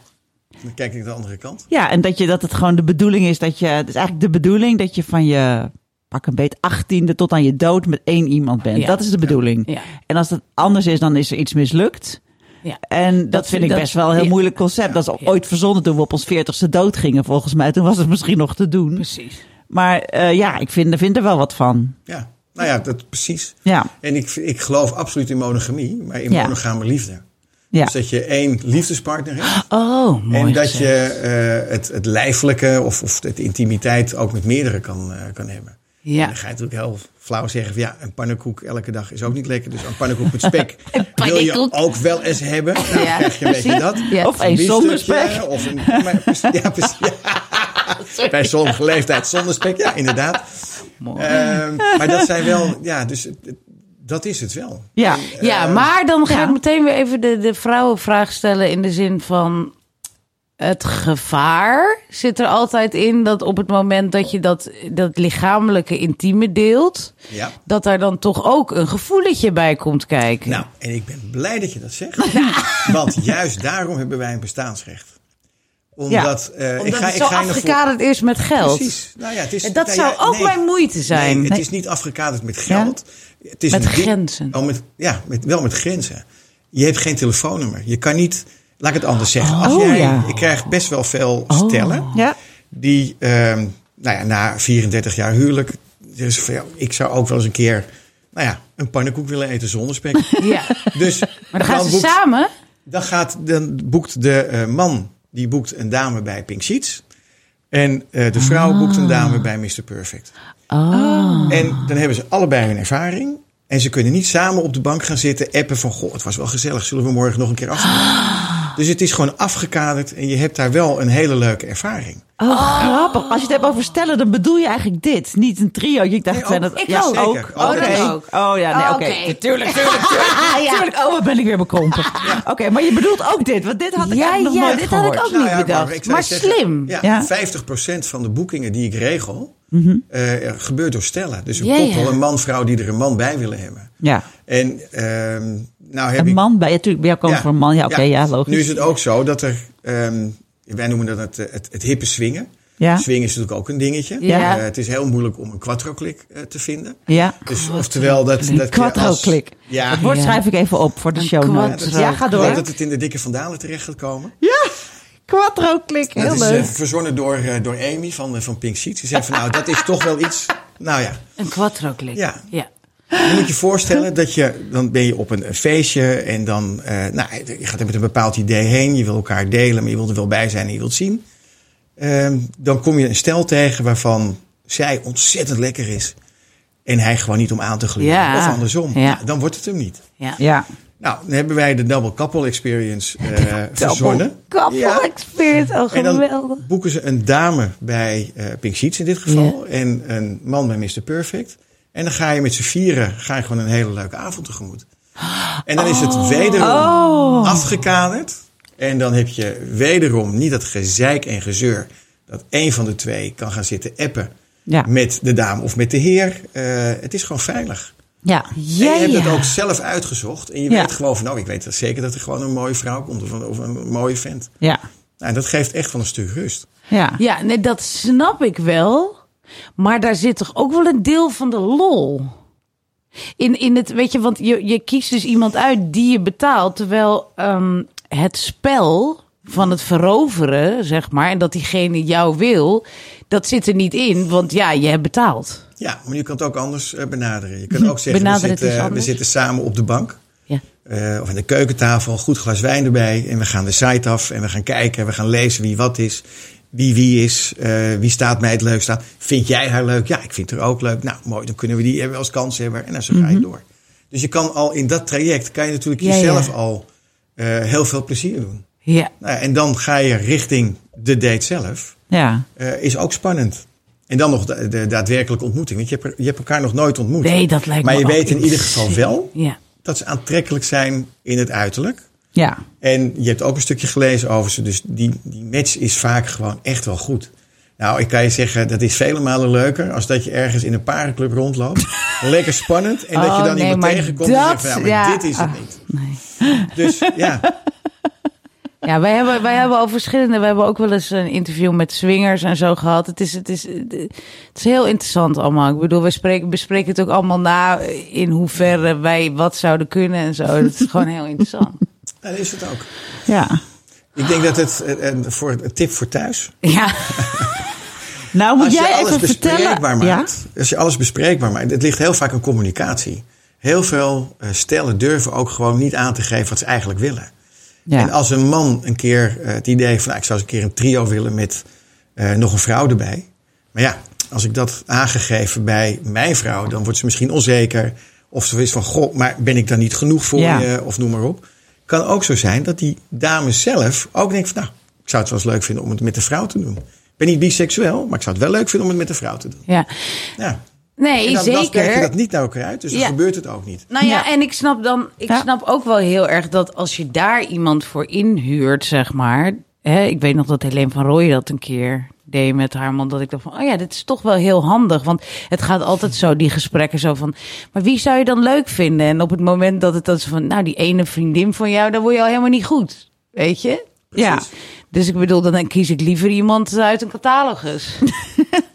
Dan kijk ik de andere kant. Ja, en dat, je, dat het gewoon de bedoeling is dat je... Het is eigenlijk de bedoeling dat je van je pak een beet achttiende tot aan je dood met één iemand bent. Ja. Dat is de bedoeling. Ja. En als het anders is, dan is er iets mislukt. Ja. En dat, Dat- vind ik dat- best wel een heel ja. moeilijk concept. Dat is Ja. ooit verzonnen toen we op ons veertigste dood gingen, volgens mij. Toen was het misschien nog te doen. Precies. Maar eh, ja, ik vind, vind er wel wat van. Ja. Nou ja, dat precies. Ja, En ik, ik geloof absoluut in monogamie, maar in Ja. monogame liefde. ja. Dus dat je één liefdespartner hebt. Oh, mooi en dat gezegd. je eh, het, het lijfelijke of, of de intimiteit ook met meerdere kan, eh, kan hebben. Ja. En dan ga je natuurlijk heel flauw zeggen van ja, een pannenkoek elke dag is ook niet lekker. Dus een pannenkoek met spek wil je ook wel eens hebben. Nou, Ja, krijg je een beetje dat. Ja. Of één zonder spek. Of een, maar, ja, precies, ja. Bij sommige leeftijd zonder spek, ja, inderdaad. Mooi. Ehm, maar dat zijn wel, ja, dus dat is het wel. Ja. Ja, maar dan ga ja. ik meteen weer even de, de vrouwenvraag stellen in de zin van het gevaar zit er altijd in dat op het moment dat je dat, dat lichamelijke intieme deelt, Ja. dat daar dan toch ook een gevoeletje bij komt kijken. Nou, en ik ben blij dat je dat zegt. Want juist daarom hebben wij een bestaansrecht. Omdat, eh, Omdat ik ga, het ik zo ga afgekaderd is met geld. Precies. Nou ja, het is, En dat nou zou ja, ook nee. mijn moeite zijn. Nee, het is niet afgekaderd met geld. Het is Met ding- grenzen. Oh, met, ja, met, wel met grenzen. Je hebt geen telefoonnummer. Je kan niet, laat ik het anders zeggen. Als Oh, jij, ja. Ik krijg best wel veel Oh. stellen Ja. die, ehm, nou ja, na 34 jaar huwelijk, ik zou ook wel eens een keer, nou ja, een pannenkoek willen eten zonder spek. Ja. Dus Maar dan gaan ze boekt- samen. dan, gaat, dan boekt de eh, man die boekt een dame bij Pink Sheets. En eh, de vrouw boekt een dame bij Mr. Perfect. Oh. En dan hebben ze allebei hun ervaring. En ze kunnen niet samen op de bank gaan zitten appen van... Goh, het was wel gezellig, zullen we morgen nog een keer afspreken? Dus het is gewoon afgekaderd en je hebt daar wel een hele leuke ervaring. Oh, grappig. Als je het hebt over stellen, dan bedoel je eigenlijk dit. Niet een trio. Ik dacht, Nee, zijn ook. dat, Ik ja, ook. ook. Zeker. Oké. Oh, dat ook. Oh ja, nee, Oh, oké. Tuurlijk, tuurlijk, tuurlijk. tuurlijk. Oh, wat ben ik weer bekrompen. Oké, maar je bedoelt ook dit. Want dit had ik Ja, eigenlijk nog ja, nooit dit had ik gehoord. ook niet bedacht. Ik zou Maar zeggen, slim. Ja, Ja. 50% van de boekingen die ik regel... eh, gebeurt door stellen. Dus een Ja, koppel, ja. een man, vrouw die er een man bij willen hebben. Ja. En ehm, nou heb Een ik... man bij je, natuurlijk. Bij jou komt voor een man. Ja, oké, ja. logisch. Nu is het ook zo dat er, ehm, wij noemen dat het, het, het hippe swingen. Ja. Swingen is natuurlijk ook een dingetje. Ja. Eh, het is heel moeilijk om een quadro-klik eh, te vinden. Ja. Dus oftewel dat, dat Quattro-klik. Ja, Het woord Ja. schrijf ik even op voor de Een show notes. Ja, ga ik door. dat het in de dikke vandalen terecht gaat komen. Quattro-klik. Heel dat is leuk. verzonnen door, eh, door Amy van, van Pink Sheets. Die zei van nou, dat is toch wel iets. Nou ja, Een quattro-klik. Ja. ja. Je moet je voorstellen dat je, dan ben je op een feestje en dan, eh, nou, je gaat er met een bepaald idee heen. Je wil elkaar delen, maar je wilt er wel bij zijn en je wilt zien. Ehm, dan kom je een stel tegen waarvan zij ontzettend lekker is. En hij gewoon niet om aan te gluren. Ja. Of andersom. Ja. Ja, dan wordt het hem niet. ja. Ja. Nou, dan hebben wij de Double Couple Experience eh verzonnen. Couple Ja. experience. Oh, En geweldig. dan boeken ze een dame bij eh Pink Sheets in dit geval. En een man bij Mr. Perfect. En dan ga je met z'n vieren ga je gewoon een hele leuke avond tegemoet. En dan is het wederom afgekaderd. En dan heb je wederom niet dat gezeik en gezeur. Dat één van de twee kan gaan zitten appen Ja. met de dame of met de heer. Eh, het is gewoon veilig. Ja. En Ja, je hebt het ook zelf uitgezocht. En je Ja. weet gewoon van, nou, ik weet wel zeker dat er gewoon een mooie vrouw komt. Of een, of een mooie vent. Ja. Nou, en dat geeft echt wel een stuk rust. Ja. Ja, nee, dat snap ik wel. Maar daar zit toch ook wel een deel van de lol. In, in het, weet je, want je, je kiest dus iemand uit die je betaalt. Terwijl ehm, het spel van het veroveren, zeg maar, en dat diegene jou wil, dat zit er niet in. Want ja, je hebt betaald. Ja, maar je kan het ook anders eh, benaderen. Je kan ook zeggen, we zitten, we zitten samen op de bank. Ja. eh, of aan de keukentafel, een goed glas wijn erbij. En we gaan de site af en we gaan kijken. We gaan lezen wie wat is. Wie wie is. eh, wie staat mij het leukst aan. Vind jij haar leuk? Ja, ik vind haar ook leuk. Nou, mooi. Dan kunnen we die hebben als kans hebben. En dan zo ga je door. Dus je kan al in dat traject, kan je natuurlijk Mhm. Ja, jezelf ja. al eh, heel veel plezier doen. Ja. Nou, en dan ga je richting de date zelf. Ja. Eh, is ook spannend. En dan nog de, de daadwerkelijke ontmoeting. Want je hebt, je hebt elkaar nog nooit ontmoet. Nee, dat lijkt maar me je weet in ieder geval wel Ja. dat ze aantrekkelijk zijn in het uiterlijk. Ja. En je hebt ook een stukje gelezen over ze. Dus die, die match is vaak gewoon echt wel goed. Nou, ik kan je zeggen, dat is vele malen leuker als dat je ergens in een parenclub rondloopt. Lekker spannend. En dat je Oh, dan nee, iemand tegenkomt en zegt van, ja, maar ja, dit is het ah, niet. Nee. Dus ja, Ja, wij hebben, wij hebben al verschillende. We hebben ook wel eens een interview met swingers en zo gehad. Het is, het is, het is heel interessant allemaal. Ik bedoel, we spreken, bespreken het ook allemaal na in hoeverre wij wat zouden kunnen en zo. Dat is gewoon heel interessant. Dat is het ook. Ja. Ik denk dat het eh, een, voor, een tip voor thuis. Ja, Nou moet als je jij alles even bespreekbaar vertellen. Ja? maakt, als je alles bespreekbaar maakt, het ligt heel vaak aan communicatie. Heel veel eh, stellen durven ook gewoon niet aan te geven wat ze eigenlijk willen. Ja. En als een man een keer eh, het idee heeft van, nou, ik zou eens een keer een trio willen met eh, nog een vrouw erbij. Maar ja, als ik dat aangegeven bij mijn vrouw, dan wordt ze misschien onzeker. Of ze is van, goh, maar ben ik dan niet genoeg voor Ja. je? Of noem maar op. Kan ook zo zijn dat die dame zelf ook denkt van, nou, ik zou het wel eens leuk vinden om het met de vrouw te doen. Ik ben niet biseksueel, maar ik zou het wel leuk vinden om het met de vrouw te doen. ja. Ja. Nee, En dan, dan spreek je zeker. dat niet naar elkaar uit, dus dan gebeurt het ook niet. Nou ja, Ja. en ik snap dan, ik Ja. snap ook wel heel erg dat als je daar iemand voor inhuurt, zeg maar. Hè, ik weet nog dat Helene van Rooij dat een keer deed met haar man. Dat ik dacht van, oh ja, dit is toch wel heel handig. Want het gaat altijd zo, die gesprekken zo van, maar wie zou je dan leuk vinden? En op het moment dat het dan zo van, nou die ene vriendin van jou, dan word je al helemaal niet goed. Weet je? Ja. Dus ik bedoel, dan kies ik liever iemand uit een catalogus.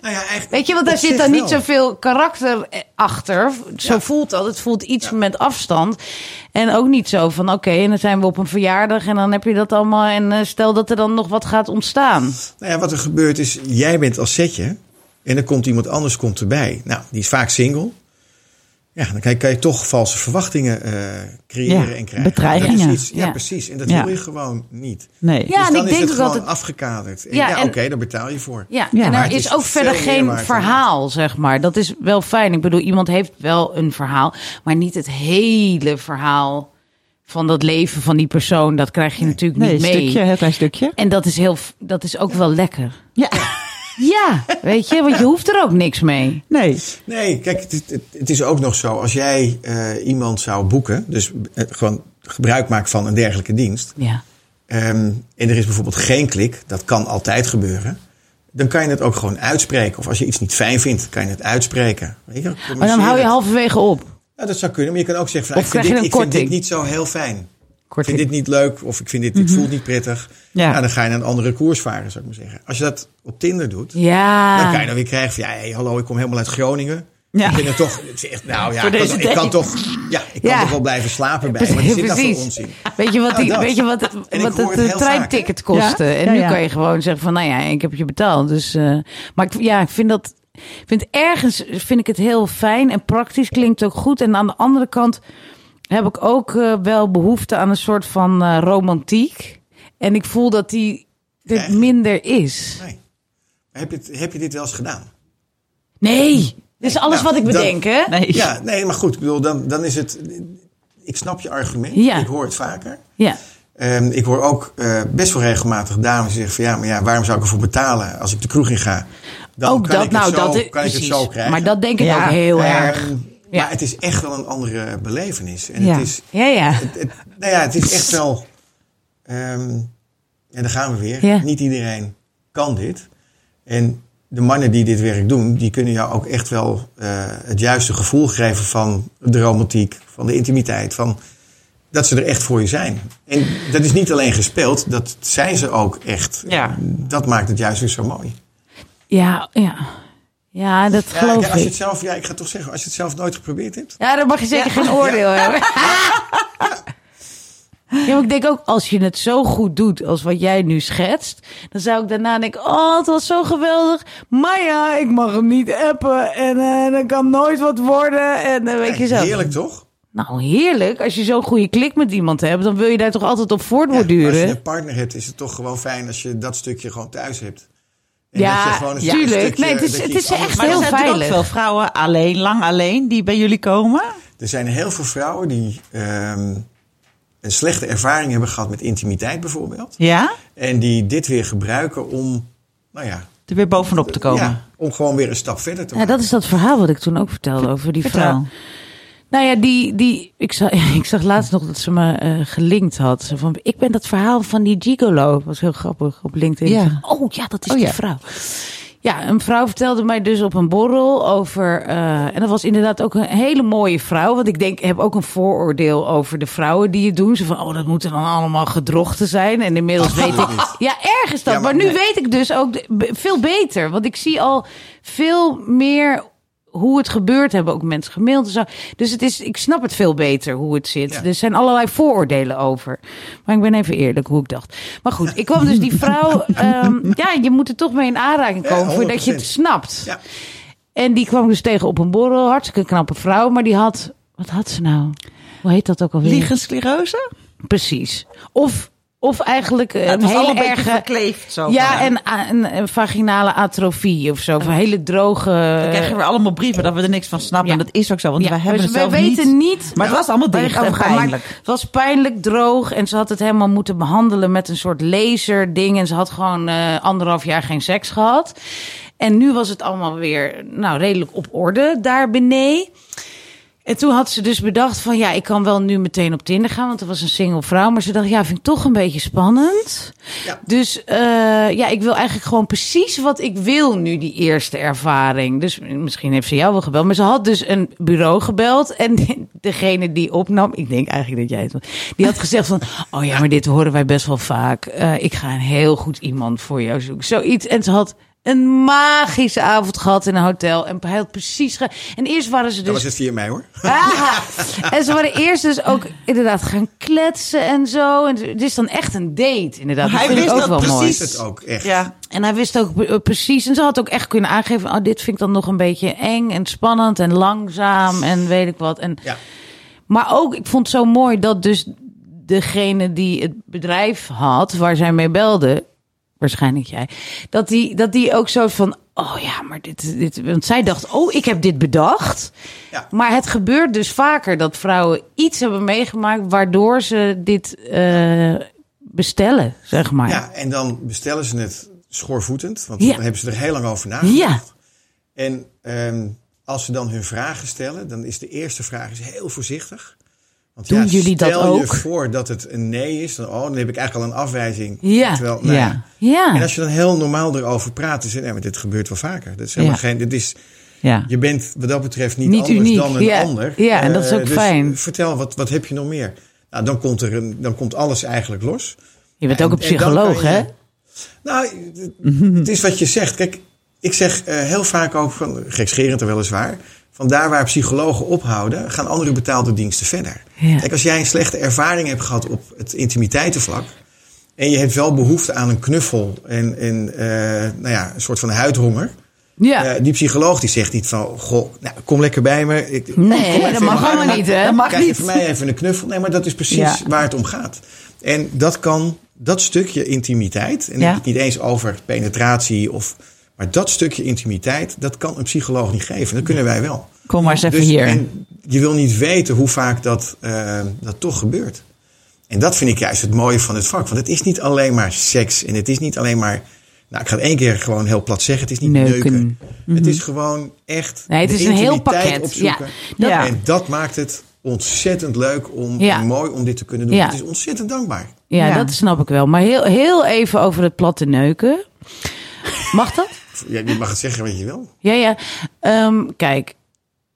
Nou ja, eigenlijk Weet je, want daar zit dan niet zoveel karakter eh, achter. Zo Ja. voelt dat. Het voelt iets met afstand. En ook niet zo van, oké, en dan zijn we op een verjaardag en dan heb je dat allemaal. En eh, stel dat er dan nog wat gaat ontstaan. Nou ja, wat er gebeurt is, jij bent als setje en er komt iemand anders komt erbij. Nou, die is vaak single. Ja, dan kan je, kan je toch valse verwachtingen eh, creëren Ja, en krijgen. bedreigingen. Dat is iets, ja, Ja. precies. En dat Ja. wil je gewoon niet. Nee. Ja, dus en dan ik is denk het gewoon dat het- afgekaderd. En Ja, ja, en- oké, daar betaal je voor. Ja, Ja, en maar er het is is ook verder geen dan verhaal, zeg maar. Dat is wel fijn. Ik bedoel, iemand heeft wel een verhaal, maar niet het hele verhaal van dat leven van die persoon. Dat krijg je natuurlijk Nee, niet een mee. stukje, een heel klein stukje. En dat is, heel, dat is ook wel lekker. Ja. Ja, weet je, want je hoeft er ook niks mee. Nee. Nee, kijk, het, het, het is ook nog zo. Als jij eh, iemand zou boeken, dus eh, gewoon gebruik maken van een dergelijke dienst. Ja. ehm, en er is bijvoorbeeld geen klik, dat kan altijd gebeuren. Dan kan je het ook gewoon uitspreken. Of als je iets niet fijn vindt, kan je het uitspreken. Weet je, Maar dan hou je halverwege op. Ja, dat zou kunnen, maar je kan ook zeggen: van, Of ik, vind dit, ik vind dit niet zo heel fijn. Ik Korting. vind dit niet leuk, of ik vind dit, dit voelt niet prettig. Ja. Dan ga je naar een andere koers varen, zou ik maar zeggen. Als je dat op Tinder doet, Ja. dan kan je dan weer krijgen van... Ja, hey, hallo, ik kom helemaal uit Groningen. Ja. Ik vind het toch... Nou ja, ik kan, ik toch... Ja, ik kan Ja. toch wel blijven slapen bij. Maar die zit daar voor onzin. Weet je wat, Nou, die, weet je wat, het- En ik wat het, het eh, treinticket kostte? Ja? En nu kan je gewoon zeggen van, nou ja, ik heb je betaald. Dus, eh, maar ik, ja, ik vind dat, ik vind ergens vind ik het heel fijn en praktisch klinkt ook goed. En aan de andere kant heb ik ook eh, wel behoefte aan een soort van eh, romantiek. En ik voel dat die er minder is. Nee. Maar heb, je het, heb je dit wel eens gedaan? Nee, dit is alles Nou, wat ik dan- bedenk, hè? Nee. Ja, nee, maar goed. Ik bedoel, dan, dan is het... Ik snap je argument. Ja. Ik hoor het vaker. Ja. Ehm, ik hoor ook eh, best wel regelmatig dames zeggen van... Ja, maar ja, waarom zou ik ervoor betalen als ik de kroeg in ga? dan ook kan dat, ik nou, het zo, dat kan ik precies. het zo krijgen. Maar dat denk ik Ja. ook heel Ehm, erg. Ja. Maar het is echt wel een andere belevenis. En Ja. het is, Ja, ja. het, het- nou ja, het is echt wel. ehm en daar gaan we weer. Ja. Niet iedereen kan dit. En de mannen die dit werk doen, die kunnen jou ook echt wel eh, het juiste gevoel geven van de romantiek, van de intimiteit, van dat ze er echt voor je zijn. En dat is niet alleen gespeeld, dat zijn ze ook echt. Ja. Dat maakt het juist weer zo mooi. Ja, ja. Ja, dat Ja, geloof kijk, als je ik. het zelf, ja, ik ga toch zeggen, als je het zelf nooit geprobeerd hebt. Ja, dan mag je zeker geen oordeel hebben. Ja, maar ik denk ook, als je het zo goed doet als wat jij nu schetst, dan zou ik daarna denken, oh, het was zo geweldig. Maar ja, ik mag hem niet appen en eh er kan nooit wat worden. En eh, weet je zo. Heerlijk toch? Nou, heerlijk. Als je zo'n goede klik met iemand hebt, dan wil je daar toch altijd op Ja, voortborduren. als je een partner hebt, is het toch gewoon fijn als je dat stukje gewoon thuis hebt. En Ja, dat tuurlijk. stukje- Nee, het is- het is echt anders Maar er heel zijn veilig. ook veel vrouwen alleen, lang alleen, die bij jullie komen. Er zijn heel veel vrouwen die ehm, een slechte ervaring hebben gehad met intimiteit bijvoorbeeld. Ja? En die dit weer gebruiken om, nou ja, Er weer bovenop te komen. ja, om gewoon weer een stap verder te Ja, maken. dat is dat verhaal wat ik toen ook vertelde over die Vertel. vrouw. Nou ja, die, die, ik, zag, ik zag laatst nog dat ze me eh, gelinkt had. Zo Van, ik ben dat verhaal van die gigolo. Dat was heel grappig op LinkedIn. Ja. Oh ja, dat is Oh die ja. vrouw. Ja, een vrouw vertelde mij dus op een borrel over. eh, en dat was inderdaad ook een hele mooie vrouw. Want ik denk, ik heb ook een vooroordeel over de vrouwen die het doen. Ze van, oh, dat moeten dan allemaal gedrochten zijn. En inmiddels weet ik. Ja, erg is dat. Ja, maar, maar nu nee. weet ik dus ook veel beter. Want ik zie al veel meer hoe het gebeurt. Hebben ook mensen gemaild en zo. Dus het is, ik snap het veel beter hoe het zit. Ja. Er zijn allerlei vooroordelen over. Maar ik ben even eerlijk hoe ik dacht. Maar goed, ik kwam dus die vrouw. ehm, ja, je moet er toch mee in aanraking Ja, komen voordat je het 100%. snapt. Ja. En die kwam dus tegen op een borrel. Hartstikke knappe vrouw. Maar die had. Wat had ze nou? Hoe heet dat ook alweer? Liegensclerose? Precies. Of, of eigenlijk eh, het een was hele een erge. verkleefd zo. Ja, en a- een, een vaginale atrofie of zo. Of een hele droge. Dan krijgen we allemaal brieven dat we er niks van snappen. ja. En dat is ook zo, want Ja, wij hebben dus het zelf wij weten niet. Maar het was allemaal dicht het en pijnlijk. Het was pijnlijk, droog. En ze had het helemaal moeten behandelen met een soort laserding. En ze had gewoon eh, anderhalf jaar geen seks gehad. En nu was het allemaal weer nou, redelijk op orde daar beneden. En toen had ze dus bedacht van ja, ik kan wel nu meteen op Tinder gaan, want er was een single vrouw. Maar ze dacht ja, vind ik toch een beetje spannend. Ja. Dus eh, ja, ik wil eigenlijk gewoon precies wat ik wil nu, die eerste ervaring. Dus misschien heeft ze jou wel gebeld. Maar ze had dus een bureau gebeld. En degene die opnam, ik denk eigenlijk dat jij het was. Die had gezegd van, oh ja, maar dit horen wij best wel vaak. Eh, ik ga een heel goed iemand voor jou zoeken. Zoiets. En ze had een magische avond gehad in een hotel. En hij had precies... Ge en eerst waren ze Dat dus... was het via mij hoor. Ah, en ze waren eerst dus ook inderdaad gaan kletsen en zo. En het is dan echt een date, inderdaad. Maar Dat hij vind ik wist ook dat wel mooi. precies. Is het ook echt. Ja. En hij wist ook precies. En ze had ook echt kunnen aangeven: oh, dit vind ik dan nog een beetje eng en spannend en langzaam en weet ik wat. En, Ja. Maar ook, ik vond het zo mooi dat dus degene die het bedrijf had, waar zij mee belde, waarschijnlijk jij, dat die, dat die ook zo van. Oh ja, maar dit, dit. Want zij dacht, oh, ik heb dit bedacht. Ja. Maar het gebeurt dus vaker dat vrouwen iets hebben meegemaakt waardoor ze dit eh, bestellen, zeg maar. Ja, en dan bestellen ze het schoorvoetend, want Ja. dan hebben ze er heel lang over nagedacht. Ja. En ehm, als ze dan hun vragen stellen, dan is de eerste vraag is heel voorzichtig. Want Doen jullie dat stel je ook? voor dat het een nee is, dan, oh, dan heb ik eigenlijk al een afwijzing. Ja. Terwijl, nou Ja. Ja. En als je dan heel normaal erover praat, dan zeg je, nee, dit gebeurt wel vaker. Dat is helemaal Ja. geen, dit is, Ja. je bent wat dat betreft niet, Niet anders uniek, dan een ja. ander. Ja, en dat is ook Eh, dus fijn. Vertel, wat, wat heb je nog meer? Nou, dan komt, er een, dan komt alles eigenlijk los. Je bent En- ook een psycholoog, hè? Nou, het- het is wat je zegt. Kijk, ik zeg eh, heel vaak ook, van, gekscherend er weliswaar... van daar waar psychologen ophouden... gaan andere betaalde diensten verder. Ja. Kijk, als jij een slechte ervaring hebt gehad op het intimiteitenvlak... en je hebt wel behoefte aan een knuffel en, en eh, nou ja, een soort van huidhonger... Ja. eh, die psycholoog die zegt niet van, goh, nou, kom lekker bij me. Ik, Nee, dat mag allemaal niet, hè? Dat mag Krijg je niet. van mij even een knuffel? Nee, maar dat is precies Ja. waar het om gaat. En dat kan, dat stukje intimiteit, en Ja. ik heb het niet eens over penetratie of. Maar dat stukje intimiteit, dat kan een psycholoog niet geven. Dat kunnen wij wel. Kom maar eens even Dus, hier. En je wil niet weten hoe vaak dat, eh, dat toch gebeurt. En dat vind ik juist het mooie van het vak. Want het is niet alleen maar seks en het is niet alleen maar Nou, ik ga het één keer gewoon heel plat zeggen. Het is niet Neuken. neuken. Het is gewoon echt Nee, het de is een heel intimiteit pakket. opzoeken. Ja, dat- En dat maakt het ontzettend leuk om Ja. en mooi om dit te kunnen doen. Ja. Het is ontzettend dankbaar. Ja, Ja. dat snap ik wel. Maar heel, heel even over het platte neuken. Mag dat? Ja, je mag het zeggen wat je wil. Ja, ja. Ehm, kijk,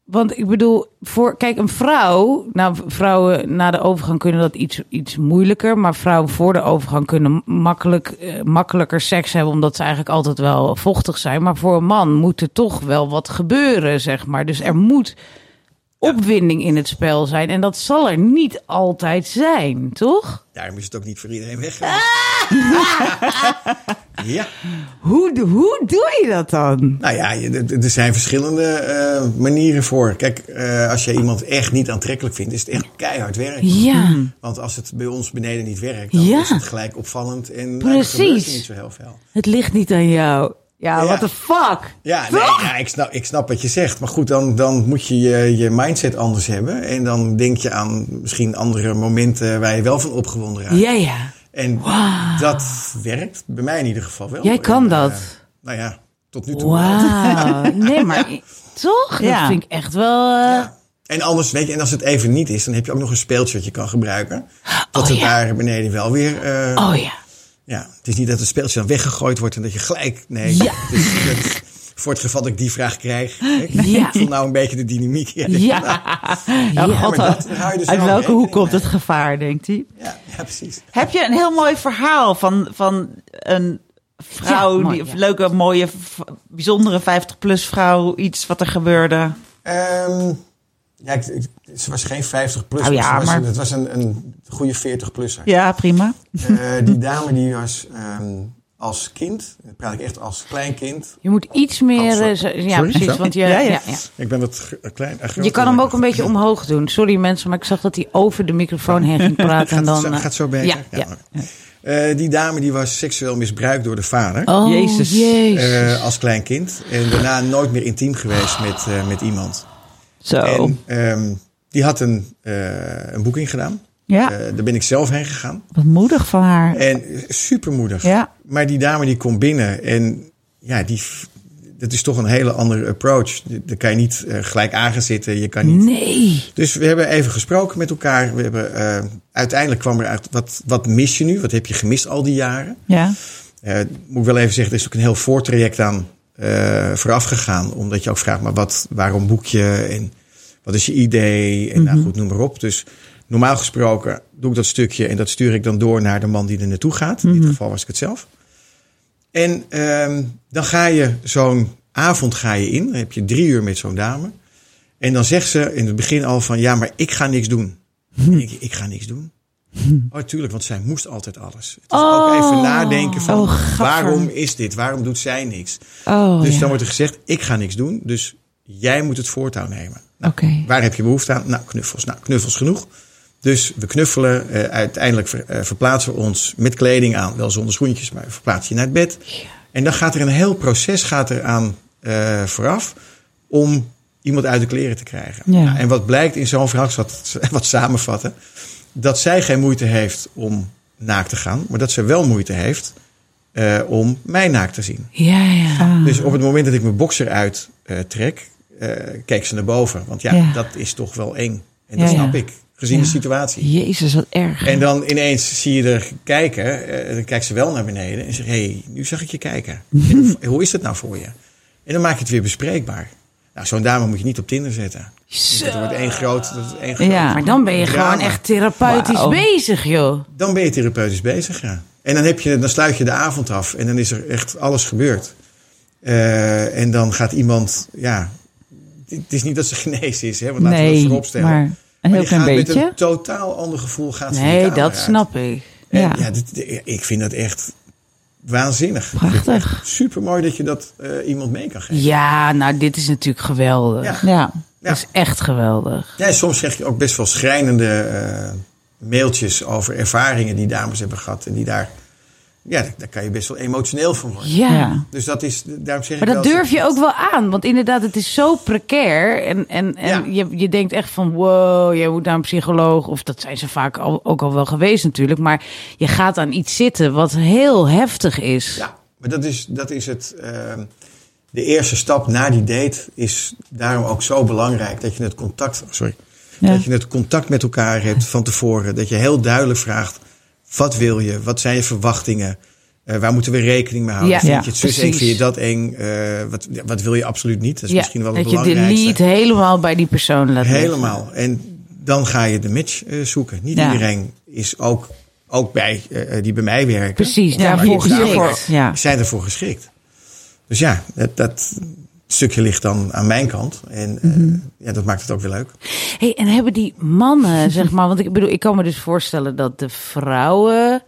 want ik bedoel, voor, kijk, een vrouw, nou, vrouwen na de overgang kunnen dat iets, iets moeilijker, maar vrouwen voor de overgang kunnen makkelijk, eh, makkelijker seks hebben, omdat ze eigenlijk altijd wel vochtig zijn. Maar voor een man moet er toch wel wat gebeuren, zeg maar. Dus er moet opwinding in het spel zijn. En dat zal er niet altijd zijn, toch? Daarom is het ook niet voor iedereen weg. Ja, Hoe, hoe doe je dat dan? nou ja, er zijn verschillende eh, manieren voor. Kijk, eh, als je iemand echt niet aantrekkelijk vindt, is het echt keihard werk. Ja. Want als het bij ons beneden niet werkt, dan Ja. is het gelijk opvallend. En nou, Precies. gebeurt er niet zo heel veel. Het ligt niet aan jou. Ja, Ja. what the fuck? Ja, nee, ja ik, snap, ik snap wat je zegt. Maar goed, dan, dan moet je, je je mindset anders hebben. En dan denk je aan misschien andere momenten waar je wel van opgewonden raakt. Ja, ja. En dat werkt, bij mij in ieder geval wel. Jij kan En, dat. eh, nou ja, tot nu toe. Wauw. Nee, maar toch? Ja. Dat vind ik echt wel... eh, Ja. En anders, weet je, en als het even niet is, dan heb je ook nog een speeltje dat je kan gebruiken. Dat Oh, het ja. daar beneden wel weer. eh, Oh ja. Ja, het is niet dat het speeltje dan weggegooid wordt en dat je gelijk. Nee, Ja. het is, het het geval dat ik die vraag krijg. Ik Ja. voel nou een beetje de dynamiek. Ja, Ja. Ja, God, dat dus uit wel welke hoek komt het gevaar, denkt hij? ja, ja, precies. Heb je een heel mooi verhaal van, van een vrouw, Ja, mooi, die, leuke, mooie, bijzondere 50-plus vrouw, iets wat er gebeurde? Ehm, ja, ik, ik- ze was geen 50 plus, Nou ja, maar, was, het was een, een goede 40 plusser. Ja, prima. Eh, die dame die was ehm, als kind, dan praat ik echt als klein kind. Je moet iets meer... Oh, sorry. eh, ja, Sorry, precies. Want je, Ja, ja, ja. ja. Ik ben wat klein. eh, je kan hem dan ook een beetje omhoog doen. Sorry mensen, maar ik zag dat hij over de microfoon heen ging praten. en Gaat, dan, het zo, eh, gaat zo beter? Ja, ja. Eh, die dame die was seksueel misbruikt door de vader. Oh, Jezus. Jezus. eh, als klein kind. En daarna nooit meer intiem geweest met, eh, met iemand. Zo. En ehm, die had een, eh, een boeking gedaan. Ja, Eh, daar ben ik zelf heen gegaan. wat moedig van haar. En supermoedig. Ja. Maar die dame die komt binnen en ja, die, dat is toch een hele andere approach. Daar kan je niet eh, gelijk aan gaan zitten. Je kan niet. Nee. Dus we hebben even gesproken met elkaar. We hebben, eh, uiteindelijk kwam er uit, wat, wat mis je nu? Wat heb je gemist al die jaren? Ja, moet ik wel even zeggen, er is ook een heel voortraject aan vooraf gegaan. Omdat je ook vraagt, maar wat, waarom boek je? En wat is je idee? En nou goed, noem maar op. Dus normaal gesproken doe ik dat stukje en dat stuur ik dan door naar de man die er naartoe gaat. In dit geval was ik het zelf. En ehm, dan ga je zo'n avond ga je in. Dan heb je drie uur met zo'n dame. En dan zegt ze in het begin al van, ja, maar ik ga niks doen. En ik, ik ga niks doen. Oh, tuurlijk, want zij moest altijd alles. Het is ook even nadenken van, Oh, waarom is dit? Waarom doet zij niks? oh dus ja. dan wordt er gezegd, ik ga niks doen. Dus jij moet het voortouw nemen. Nou. Waar heb je behoefte aan? Nou, knuffels. Nou, knuffels genoeg. Dus we knuffelen. Eh, uiteindelijk ver- eh, verplaatsen we ons met kleding aan. Wel zonder schoentjes, maar verplaats je naar het bed. En dan gaat er een heel proces gaat er aan eh, vooraf om iemand uit de kleren te krijgen. Ja. Nou, en wat blijkt in zo'n verhaal, het wat samenvatten, dat zij geen moeite heeft om naakt te gaan, maar dat ze wel moeite heeft om mij naakt te zien. Ja, ja. Ah. Dus op het moment dat ik mijn boxer uit eh, trek, keek ze naar boven. Want ja, Ja. dat is toch wel eng. En dat snap ik, gezien Ja. de situatie. Jezus, wat erg. En dan ineens zie je er kijken. eh, dan kijkt ze wel naar beneden en zegt: Hé, hey, nu zag ik je kijken. En hoe- is dat nou voor je? En dan maak je het weer bespreekbaar. Nou, zo'n dame moet je niet op Tinder zetten. Dat wordt één groot. Dat één groot. Ja. Maar dan ben je Drama. gewoon echt therapeutisch bezig, joh. Dan ben je therapeutisch bezig, ja. En dan, heb je, dan sluit je de avond af en dan is er echt alles gebeurd. Eh, en dan gaat iemand, ja. Het is niet dat ze genezen is, hè, want laten we dat voorop stellen. maar een heel klein beetje. met een totaal ander gevoel gaat Nee, dat uit. snap ik. En Ja. ja, dit- ik vind dat echt waanzinnig. Prachtig. Super mooi dat je dat eh, iemand mee kan geven. Ja, nou, dit is natuurlijk geweldig. Ja. Ja. Ja. Dat is echt geweldig. Ja, soms krijg je ook best wel schrijnende eh, mailtjes over ervaringen die dames hebben gehad. En die daar, ja, daar kan je best wel emotioneel van worden. Ja. Dus dat is, daarom zeg Maar ik dat wel, durf je ook wel aan. Want inderdaad, het is zo precair. En, en, en Ja. je, je denkt echt van, wow, jij moet naar een psycholoog. Of dat zijn ze vaak al, ook al wel geweest natuurlijk. Maar je gaat aan iets zitten wat heel heftig is. Ja, Maar dat is, dat is het. ehm, de eerste stap na die date is daarom ook zo belangrijk dat je het contact. Sorry. Ja. Dat je het contact met elkaar hebt van tevoren. Dat je heel duidelijk vraagt: wat wil je? Wat zijn je verwachtingen? Eh, waar moeten we rekening mee houden? Ja, vind ja, je het zus eng? Vind je dat eng? Eh, wat, wat wil je absoluut niet? Dat is Ja, misschien wel het dat je de belangrijkste. lead helemaal bij die persoon laat liggen. Helemaal. En dan ga je de match eh, zoeken. Niet Ja. iedereen is ook, ook bij eh, die bij mij werken. Precies, Ja, daarvoor geschikt. Ja. Zijn ervoor geschikt. Dus ja, dat, dat stukje ligt dan aan mijn kant. En eh, Mhm. ja, dat maakt het ook weer leuk. Hey, en hebben die mannen, zeg maar, want ik bedoel, ik kan me dus voorstellen dat de vrouwen,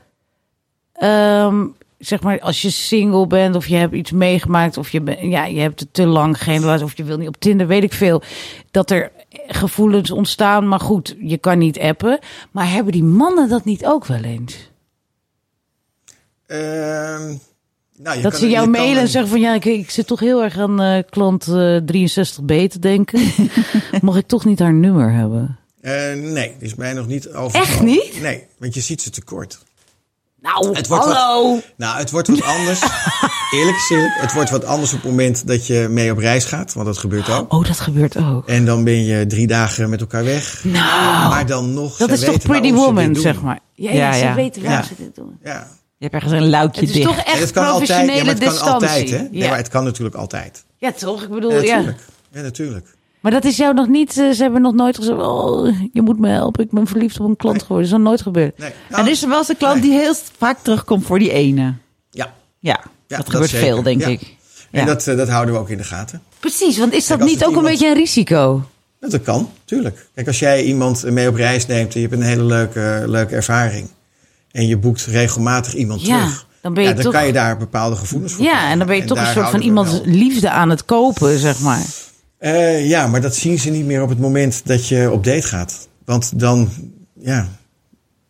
ehm, zeg maar, als je single bent of je hebt iets meegemaakt of je, ben, ja, je hebt het te lang geen relatie of je wil niet op Tinder, weet ik veel, dat er gevoelens ontstaan, maar goed, je kan niet appen. Maar hebben die mannen dat niet ook wel eens? Ehm, nou, je dat kan- ze jou kan mailen en een- zeggen van ja, ik, ik zit toch heel erg aan eh, klant eh, 63B te denken. Mag ik toch niet haar nummer hebben? Eh, nee, die is mij nog niet over. Echt niet? Nee, want je ziet ze tekort. Nou, Het wordt hallo! Nou, het wordt wat anders. eerlijk is eerlijk. Het wordt wat anders op het moment dat je mee op reis gaat. Want dat gebeurt ook. Oh, dat gebeurt ook. En dan ben je drie dagen met elkaar weg. Nou, maar dan nog. dat is toch Pretty Woman, zeg maar. Ja, Ja, ja, ze ja. weten waarom Ja. ze dit doen. Ja. Je hebt ergens een luikje Het is dicht. toch echt het kan altijd. professionele Ja, maar het kan altijd, hè? Nee, ja. maar het kan natuurlijk altijd. ja, toch? Ik bedoel, Ja, ja. natuurlijk. Ja, natuurlijk. Maar dat is jou nog niet... eh, ze hebben nog nooit gezegd... Oh, je moet me helpen. Ik ben verliefd op een klant Nee. geworden. Dat is nog nooit gebeurd. Nee. En Nou, is er wel eens een klant nee. die heel vaak terugkomt voor die ene? Ja. Ja, Ja, dat dat gebeurt zeker. veel, denk Ja. ik. En dat, eh, dat houden we ook in de gaten. Precies, want is dat Kijk, niet ook een beetje een risico? Dat, dat kan, tuurlijk. Kijk, als jij iemand mee op reis neemt en je hebt een hele leuke, leuke ervaring. En je boekt regelmatig iemand Ja, terug. dan ben je ja, dan toch- kan je daar bepaalde gevoelens voor Ja, krijgen. en dan ben je toch een soort van iemands liefde aan het kopen, zeg maar. Eh, ja, maar dat zien ze niet meer op het moment dat je op date gaat. Want dan, ja,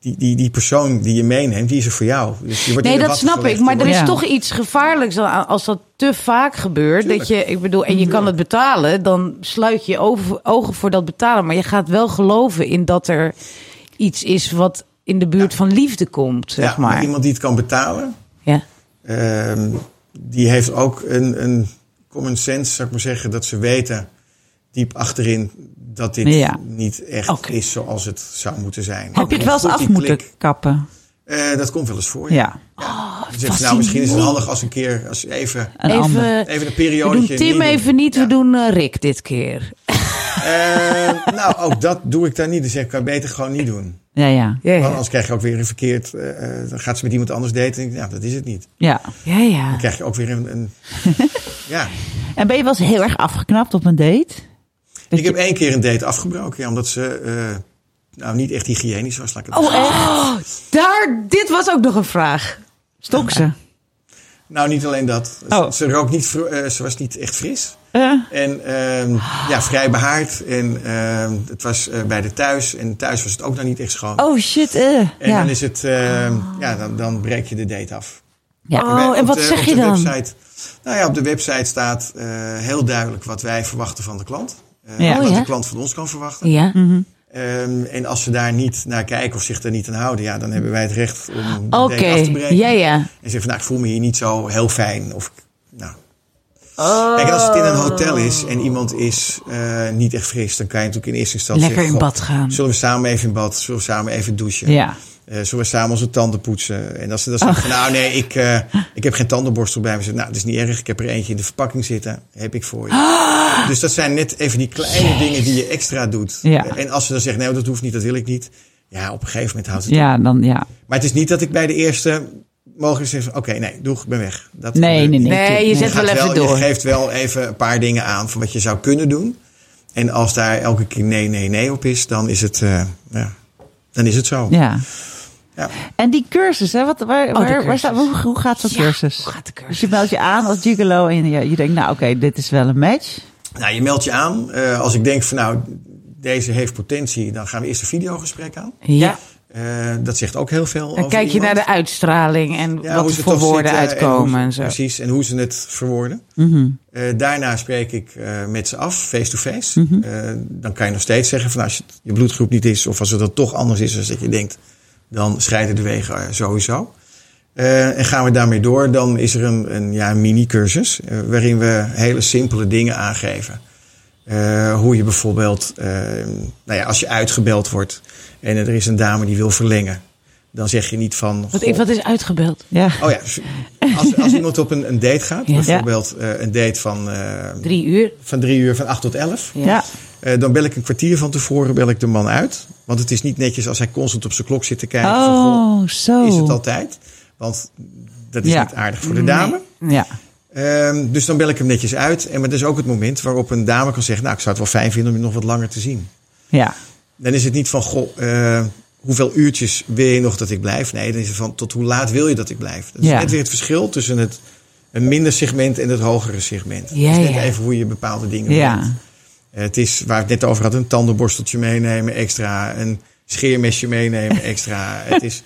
die, die, die persoon die je meeneemt, die is er voor jou. Dus je wordt Nee, dat snap ik. Maar er is Ja. toch iets gevaarlijks aan als dat te vaak gebeurt. Dat je, ik bedoel, en je kan het betalen, dan sluit je ogen voor dat betalen. Maar je gaat wel geloven in dat er iets is wat in de buurt van liefde komt, zeg ja, maar iemand die het kan betalen, Ja. Ehm, die heeft ook een, een common sense, zou ik maar zeggen, dat ze weten diep achterin dat dit Ja. niet echt is zoals het zou moeten zijn. Heb je het wel eens af moeten klik. kappen? Eh, dat komt wel eens voor. Ja. Je zegt, nou, misschien is het handig als een keer, als je even, Een. Even, even een we periode. doen Tim even niet, we doen eh, Rick dit keer. Nou, ook dat doe ik dan niet. Dus zeg ik, kan beter gewoon niet doen. Ja, ja. Ja, Want anders krijg je ook weer een verkeerd. eh, eh, dan gaat ze met iemand anders daten. En denk ik, ja, dat is het niet. ja. ja, ja. Dan krijg je ook weer een. een ja. En ben je wel eens heel erg afgeknapt op een date? Dat Ik je- heb één keer een date afgebroken, ja, omdat ze eh, nou niet echt hygiënisch was. Laat ik het Oh, echt? Daar, dit was ook nog een vraag. Stok ze? Nou, niet alleen dat. Ze- Oh. Ze, rook niet, eh, ze was niet echt fris. Eh, En ehm, ja, vrij behaard. En ehm, het was eh, bij de thuis. En thuis was het ook nog niet echt schoon. oh shit, eh. en ja. dan is het, ehm, ja, dan, dan breek je de date af. ja. Oh, en wat de- zeg op je de dan? Website, nou ja, op de website staat eh, heel duidelijk wat wij verwachten van de klant. Eh, Ja. Wat Oh, ja? de klant van ons kan verwachten. Ja. Ehm, en als ze daar niet naar kijken of zich daar niet aan houden, ja, dan hebben wij het recht om de date af te breken. ja, ja. En zeggen van, nou, ik voel me hier niet zo heel fijn. Of, nou. Kijk, en als het in een hotel is en iemand is eh, niet echt fris, dan kan je natuurlijk in eerste instantie Lekker in zeggen, bad gaan. Zullen we samen even in bad? Zullen we samen even douchen? Ja. Eh, zullen we samen onze tanden poetsen? En als ze dan zeggen van, nou nee, ik, eh, ik heb geen tandenborstel bij me. Zeg, nou, dat is niet erg. Ik heb er eentje in de verpakking zitten. Heb ik voor je. Dus dat zijn net even die kleine dingen die je extra doet. Ja. En als ze dan zeggen, nee, dat hoeft niet, dat wil ik niet. Ja, op een gegeven moment houdt het op. Ja, dan ja. Maar het is niet dat ik bij de eerste mogelijk zeg van, oké, nee, doeg, ik ben weg. Dat Nee, gebeurt nee, nee. Nee, je zet wel even door. Je geeft wel even een paar dingen aan van wat je zou kunnen doen. En als daar elke keer nee, nee, nee op is, dan is het, eh, ja, dan is het zo. Ja. Ja. En die cursus, hè? Wat, waar, de waar, staat, hoe, hoe gaat zo'n Ja, cursus? hoe gaat de cursus? Dus je meldt je aan als gigolo en je, je denkt, nou oké, dit is wel een match. Nou, je meldt je aan. Eh, als ik denk van nou, deze heeft potentie, dan gaan we eerst een videogesprek aan. Ja. Eh, dat zegt ook heel veel Dan over kijk je iemand. naar de uitstraling en Ja, wat voor woorden zitten uitkomen en, zo. Precies, en hoe ze het verwoorden. Mhm. Eh, daarna spreek ik eh, met ze af, face-to-face. Mhm. Dan kan je nog steeds zeggen van als het je bloedgroep niet is... of als het dan toch anders is dan dat je denkt... dan scheiden de wegen sowieso. En gaan we daarmee door, dan is er een, een, ja, mini-cursus waarin we hele simpele dingen aangeven. Eh, hoe je bijvoorbeeld, eh, nou ja, als je uitgebeld wordt en er is een dame die wil verlengen, dan zeg je niet van. Wat, wat is uitgebeld? Ja. Oh ja, als, als iemand op een, een date gaat, Ja. bijvoorbeeld eh, een date van, Drie uur. van drie uur, van acht tot elf. Ja. Eh, dan bel ik een kwartier van tevoren bel ik de man uit. Want het is niet netjes als hij constant op zijn klok zit te kijken. van, goh, Oh, zo. is het altijd? Want dat is Ja. niet aardig voor de dame. Ja. Ehm, dus dan bel ik hem netjes uit. En maar dat is ook het moment waarop een dame kan zeggen... nou, ik zou het wel fijn vinden om je nog wat langer te zien. Ja. Dan is het niet van, goh, eh, hoeveel uurtjes wil je nog dat ik blijf? Nee, dan is het van, tot hoe laat wil je dat ik blijf? Dat is Ja. net weer het verschil tussen het een minder segment en het hogere segment. Ja, het is net ja. even hoe je bepaalde dingen Ja. Eh, Het is waar we het net over hadden, een tandenborsteltje meenemen extra, een scheermesje meenemen extra. Het is,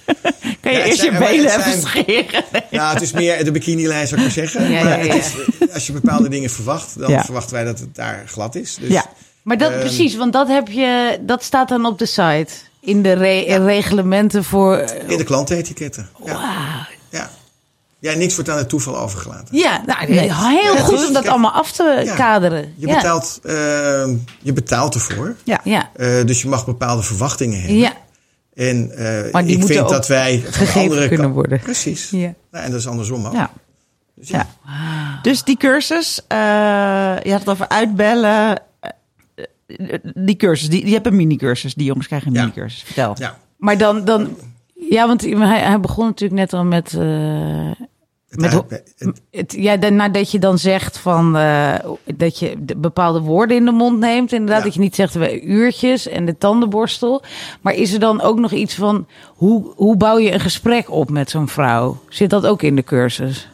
Kan je Ja, eerst benen even zijn- scheren? nou, het is meer de bikinilijn zou ik maar zeggen. Ja, maar is, als je bepaalde dingen verwacht, dan Ja. verwachten wij dat het daar glad is. Dus, Ja. Maar dat Ehm, precies, want dat heb je, dat staat dan op de site. In de re- reglementen voor. In de klantenetiketten. Ja. Wauw. Ja. ja, niks wordt aan het toeval overgelaten. Ja, nou, Nee. heel Ja, goed om dat allemaal af te ja. kaderen. Je, ja. betaalt, eh, je betaalt ervoor. Ja. Ja. Eh, dus je mag bepaalde verwachtingen hebben. Ja. En eh, Maar die ik vind ook dat wij gegeven andere kunnen worden. Precies. Ja. Nou, en dat is andersom ook. Ja. Dus ja. Dus die cursus, eh, je had het over uitbellen. Eh, Die cursus, die, die hebt een mini-cursus. Die jongens krijgen een Ja. mini-cursus. Vertel. Ja. Maar dan, dan. Ja, want hij, hij begon natuurlijk net al met. Het, Met uit- het- het, ja, nadat je dan zegt van eh, dat je de bepaalde woorden in de mond neemt, inderdaad, Ja. dat je niet zegt we uurtjes en de tandenborstel. Maar is er dan ook nog iets van hoe, hoe bouw je een gesprek op met zo'n vrouw? Zit dat ook in de cursus?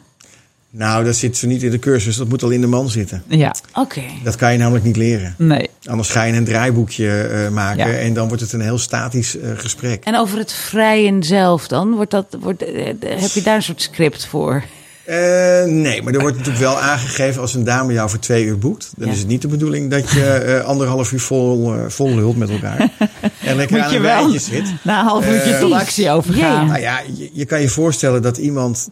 Nou, dat zit zo niet in de cursus. Dat moet al in de man zitten. Ja. Oké. Dat kan je namelijk niet leren. Nee. Anders ga je een draaiboekje eh, maken Ja. en dan wordt het een heel statisch eh, gesprek. En over het vrijen zelf dan? Wordt dat, wordt, eh, heb je daar een soort script voor? Eh, nee, maar er wordt natuurlijk wel aangegeven als een dame jou voor twee uur boekt. Dan Ja. is het niet de bedoeling dat je eh, anderhalf uur vol, eh, vol lult met elkaar. en lekker Moet aan je een wijntje zit. na een half uurtje tot actie overgaan. Nou ja, je, je kan je voorstellen dat iemand...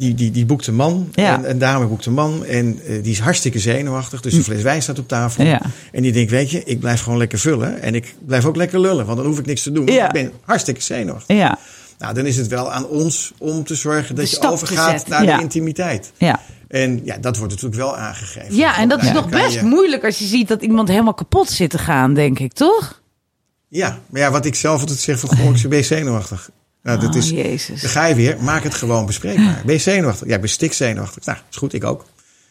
Die, die, die boekt een man, Ja. en een dame boekt een man. En eh, die is hartstikke zenuwachtig. Dus een fles wijn staat op tafel. Ja. En die denkt, weet je, ik blijf gewoon lekker vullen. En ik blijf ook lekker lullen. Want dan hoef ik niks te doen. Ja. Ik ben hartstikke zenuwachtig. Ja. Nou, dan is het wel aan ons om te zorgen dat je overgaat naar de intimiteit. Ja. En ja, dat wordt natuurlijk wel aangegeven. Ja, en dat is nog best je- moeilijk als je ziet dat iemand helemaal kapot zit te gaan, denk ik, toch? Ja, maar ja, wat ik zelf altijd zeg van, goh, ik ben zenuwachtig. Nou, dat Oh, is, Jezus. dan ga je weer, maak het gewoon bespreekbaar. Ben je zenuwachtig? Ja, ik ben stik zenuwachtig. Nou, is goed, ik ook.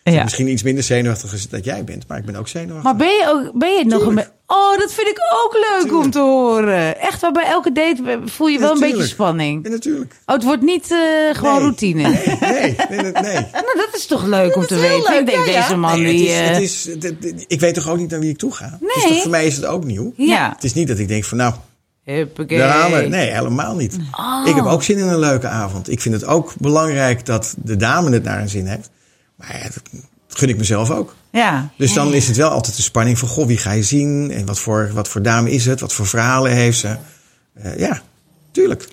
Ja. Misschien iets minder zenuwachtig als dat jij bent, maar ik ben ook zenuwachtig. Maar ben je, ook, ben je nog een... Tuurlijk. Oh, dat vind ik ook leuk om te horen. Echt, waar bij elke date voel je wel een beetje spanning. Ja, natuurlijk. Oh, het wordt niet eh, gewoon Nee. routine. Nee, nee, nee. Nou, dat is toch leuk om te weten. leuk, ik denk, deze man Nee, die... het eh, is, het is, ik weet toch ook niet naar wie ik toe ga? Dus Nee. toch, voor mij is het ook nieuw. Ja. Het is niet dat ik denk van, nou, Huppakee. Daar gaan we. Nee, helemaal niet. Oh. Ik heb ook zin in een leuke avond. Ik vind het ook belangrijk dat de dame het naar een zin heeft. Maar ja, dat gun ik mezelf ook. Ja. Dus dan is het wel altijd de spanning van... Goh, wie ga je zien? En wat voor, wat voor dame is het? Wat voor verhalen heeft ze? Eh, ja, tuurlijk.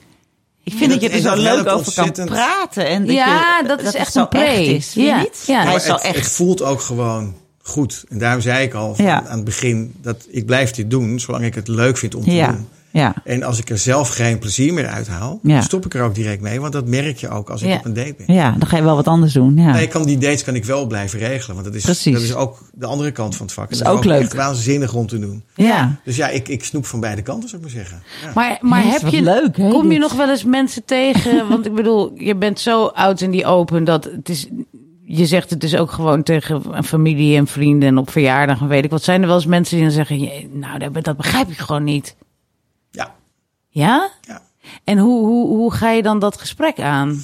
Ik vind dat je er En zo leuk kan ontzettend. praten. En dat Ja, je, dat is echt een pre. echt is. Vind je Ja. niet? Het, echt. het voelt ook gewoon goed. En daarom zei ik al van, Ja. aan het begin... dat ik blijf dit doen zolang ik het leuk vind om te Ja. doen. Ja. En als ik er zelf geen plezier meer uit haal... Ja. dan stop ik er ook direct mee. Want dat merk je ook als ik Ja. op een date ben. ja, dan ga je wel wat anders doen. Ja. Nee, ik kan die dates kan ik wel blijven regelen. Want dat is, Precies. dat is ook de andere kant van het vak. is En ook dat leuk. echt waanzinnig om te doen. ja. Dus ja, ik, ik snoep van beide kanten, zou ik maar zeggen. Ja. Maar, maar heb je, leuk, hè, kom je nog wel eens mensen tegen? Want ik bedoel, je bent zo oud en die open dat het is. Je zegt het dus ook gewoon tegen een familie en vrienden en op verjaardag en weet ik wat. Zijn er wel eens mensen die dan zeggen: "Je- Nou, dat, dat begrijp ik gewoon niet. Ja, Ja? En hoe, hoe, hoe ga je dan dat gesprek aan?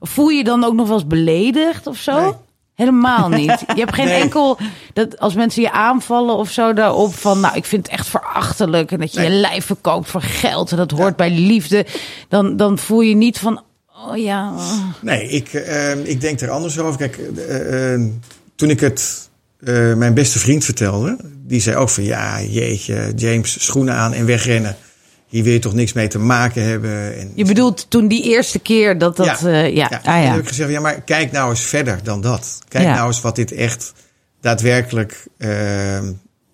Voel je dan ook nog wel eens beledigd of zo? Nee. Helemaal niet. Je hebt geen Nee. enkel dat als mensen je aanvallen of zo daarop van, nou, ik vind het echt verachtelijk en dat je Nee. je lijf verkoopt voor geld en dat hoort bij liefde, dan, dan voel je niet van, oh ja, oh. Nee, ik, eh, ik denk er anders over. Kijk, eh, eh, toen ik het eh, mijn beste vriend vertelde... die zei ook van... ja, jeetje, James, schoenen aan en wegrennen. Hier wil je toch niks mee te maken hebben. En Je bedoelt toen die eerste keer dat dat... ja, eh, ja. ja. Ah, ja. dan heb ik gezegd, ja, maar kijk nou eens verder dan dat. Kijk Ja. nou eens wat dit echt daadwerkelijk, eh,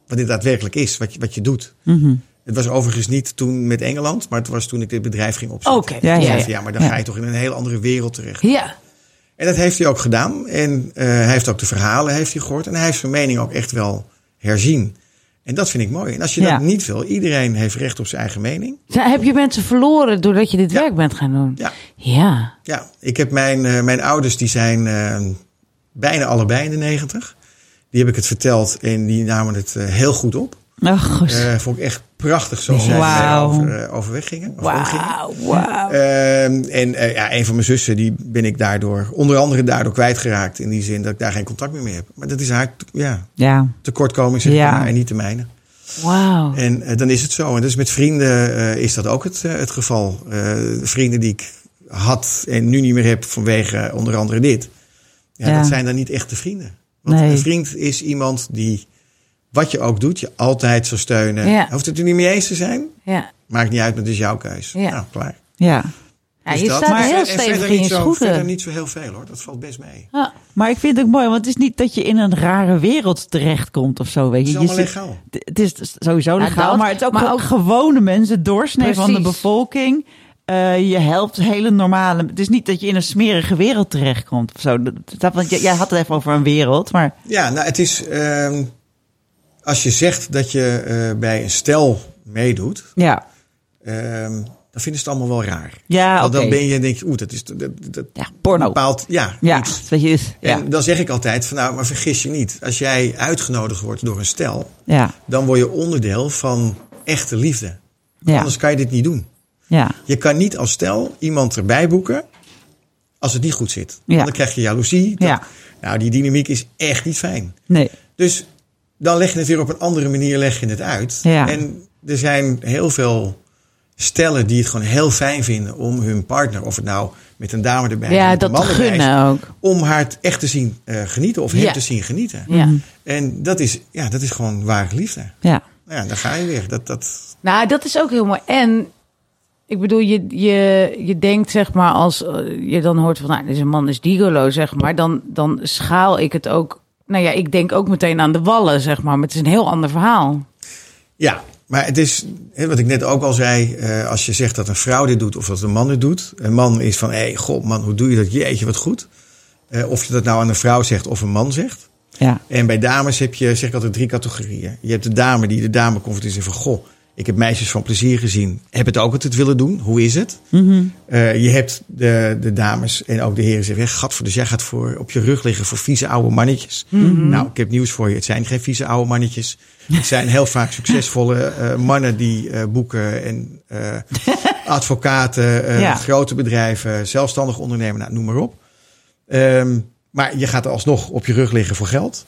wat dit daadwerkelijk is, wat je, wat je doet. Mhm. Het was overigens niet toen met Engeland, maar het was toen ik dit bedrijf ging opzetten. Oké. Ja, Ik ja, ja. maar dan ga je toch in een heel andere wereld terecht. Ja. En dat heeft hij ook gedaan. En eh, hij heeft ook de verhalen heeft hij gehoord. En hij heeft zijn mening ook echt wel herzien. En dat vind ik mooi. En als je Ja. dat niet wil, iedereen heeft recht op zijn eigen mening. Heb je mensen verloren doordat je dit Ja. werk bent gaan doen? Ja, Ja. ja. ik heb mijn, eh, mijn ouders, die zijn eh, bijna allebei in de negentig. Die heb ik het verteld en die namen het eh, heel goed op. Goed. Eh vond ik echt prachtig zoals zij Wauw. over, eh, overweg gingen. of. Ehm, en eh, ja, een van mijn zussen, die ben ik daardoor, onder andere daardoor kwijtgeraakt. In die zin dat ik daar geen contact meer mee heb. Maar dat is haar ja, ja. tekortkoming, zeg Ja. maar, en niet de mijne. Wauw. En eh, dan is het zo. En dus met vrienden eh, is dat ook het, eh, het geval. Eh, vrienden die ik had en nu niet meer heb vanwege eh, onder andere dit. Ja, Ja. dat zijn dan niet echte vrienden. Want Nee. een vriend is iemand die, wat je ook doet, je altijd zal steunen. Ja. Hoeft het er niet mee eens te zijn? Ja. Maakt niet uit, maar het is jouw keus. Ja. Nou, klaar. ja. Ja, Dus je dat. staat Maar- heel stevig verder in je niet zo- Verder schoenen. niet zo heel veel hoor, dat valt best mee. Ja. Maar ik vind het ook mooi, want het is niet dat je in een rare wereld terechtkomt of zo. Weet Het je. is Je allemaal zit- legaal. Het is sowieso Ja, legaal, dat, maar het is ook, maar gewoon ook- gewone mensen, doorsnee van de bevolking. Eh, je helpt hele normale. Het is niet dat je in een smerige wereld terechtkomt of zo. Dat- dat- Want jij jij had het even over een wereld, maar Ja, nou het is, ehm, als je zegt dat je eh, bij een stel meedoet, ja. ehm, dan vinden ze het allemaal wel raar. Ja, Want dan ben je, denk je, oeh, dat is dat, dat Ja, porno. bepaald, ja, Ja, iets. weet je, dus- ja. En dan zeg ik altijd van nou, maar vergis je niet. Als jij uitgenodigd wordt door een stel, ja, dan word je onderdeel van echte liefde. ja, Anders kan je dit niet doen. ja, Je kan niet als stel iemand erbij boeken als het niet goed zit. Ja. Dan krijg je jaloezie. Dat- Ja. Nou, die dynamiek is echt niet fijn. nee, Dus dan leg je het weer op een andere manier leg je het uit. Ja. En er zijn heel veel stellen die het gewoon heel fijn vinden om hun partner, of het nou met een dame erbij Ja, met een dat man erbij ook. om haar het echt te zien eh, genieten of hem Ja. te zien genieten. Ja. En dat is, ja, dat is gewoon ware liefde. ja, Nou Ja, daar ga je weer. Dat, dat, Nou, dat is ook heel mooi. En ik bedoel, je, je, je denkt zeg maar als eh, je dan hoort van, nou, deze man is digolo, zeg maar, dan, dan schaal ik het ook. Nou ja, ik denk ook meteen aan de wallen, zeg maar, maar het is een heel ander verhaal. Ja, maar het is, wat ik net ook al zei, eh, als je zegt dat een vrouw dit doet of dat een man het doet. Een man is van, hé, hey, god man, hoe doe je dat? Jeetje, wat goed. Eh, of je dat nou aan een vrouw zegt of een man zegt. ja, En bij dames heb je, zeg ik altijd, drie categorieën. Je hebt de dame die de dame confronteert en van, goh, ik heb meisjes van plezier gezien. Heb het ook altijd willen doen. Hoe is het? Eh, je hebt de, de dames en ook de heren zeggen, gadver, dus jij gaat voor, op je rug liggen voor vieze oude mannetjes. Nou, ik heb nieuws voor je. Het zijn geen vieze oude mannetjes. Het zijn heel vaak succesvolle eh, mannen die eh, boeken en advocaten, Ja. grote bedrijven, zelfstandig ondernemen, nou, noem maar op. Ehm, maar je gaat er alsnog op je rug liggen voor geld.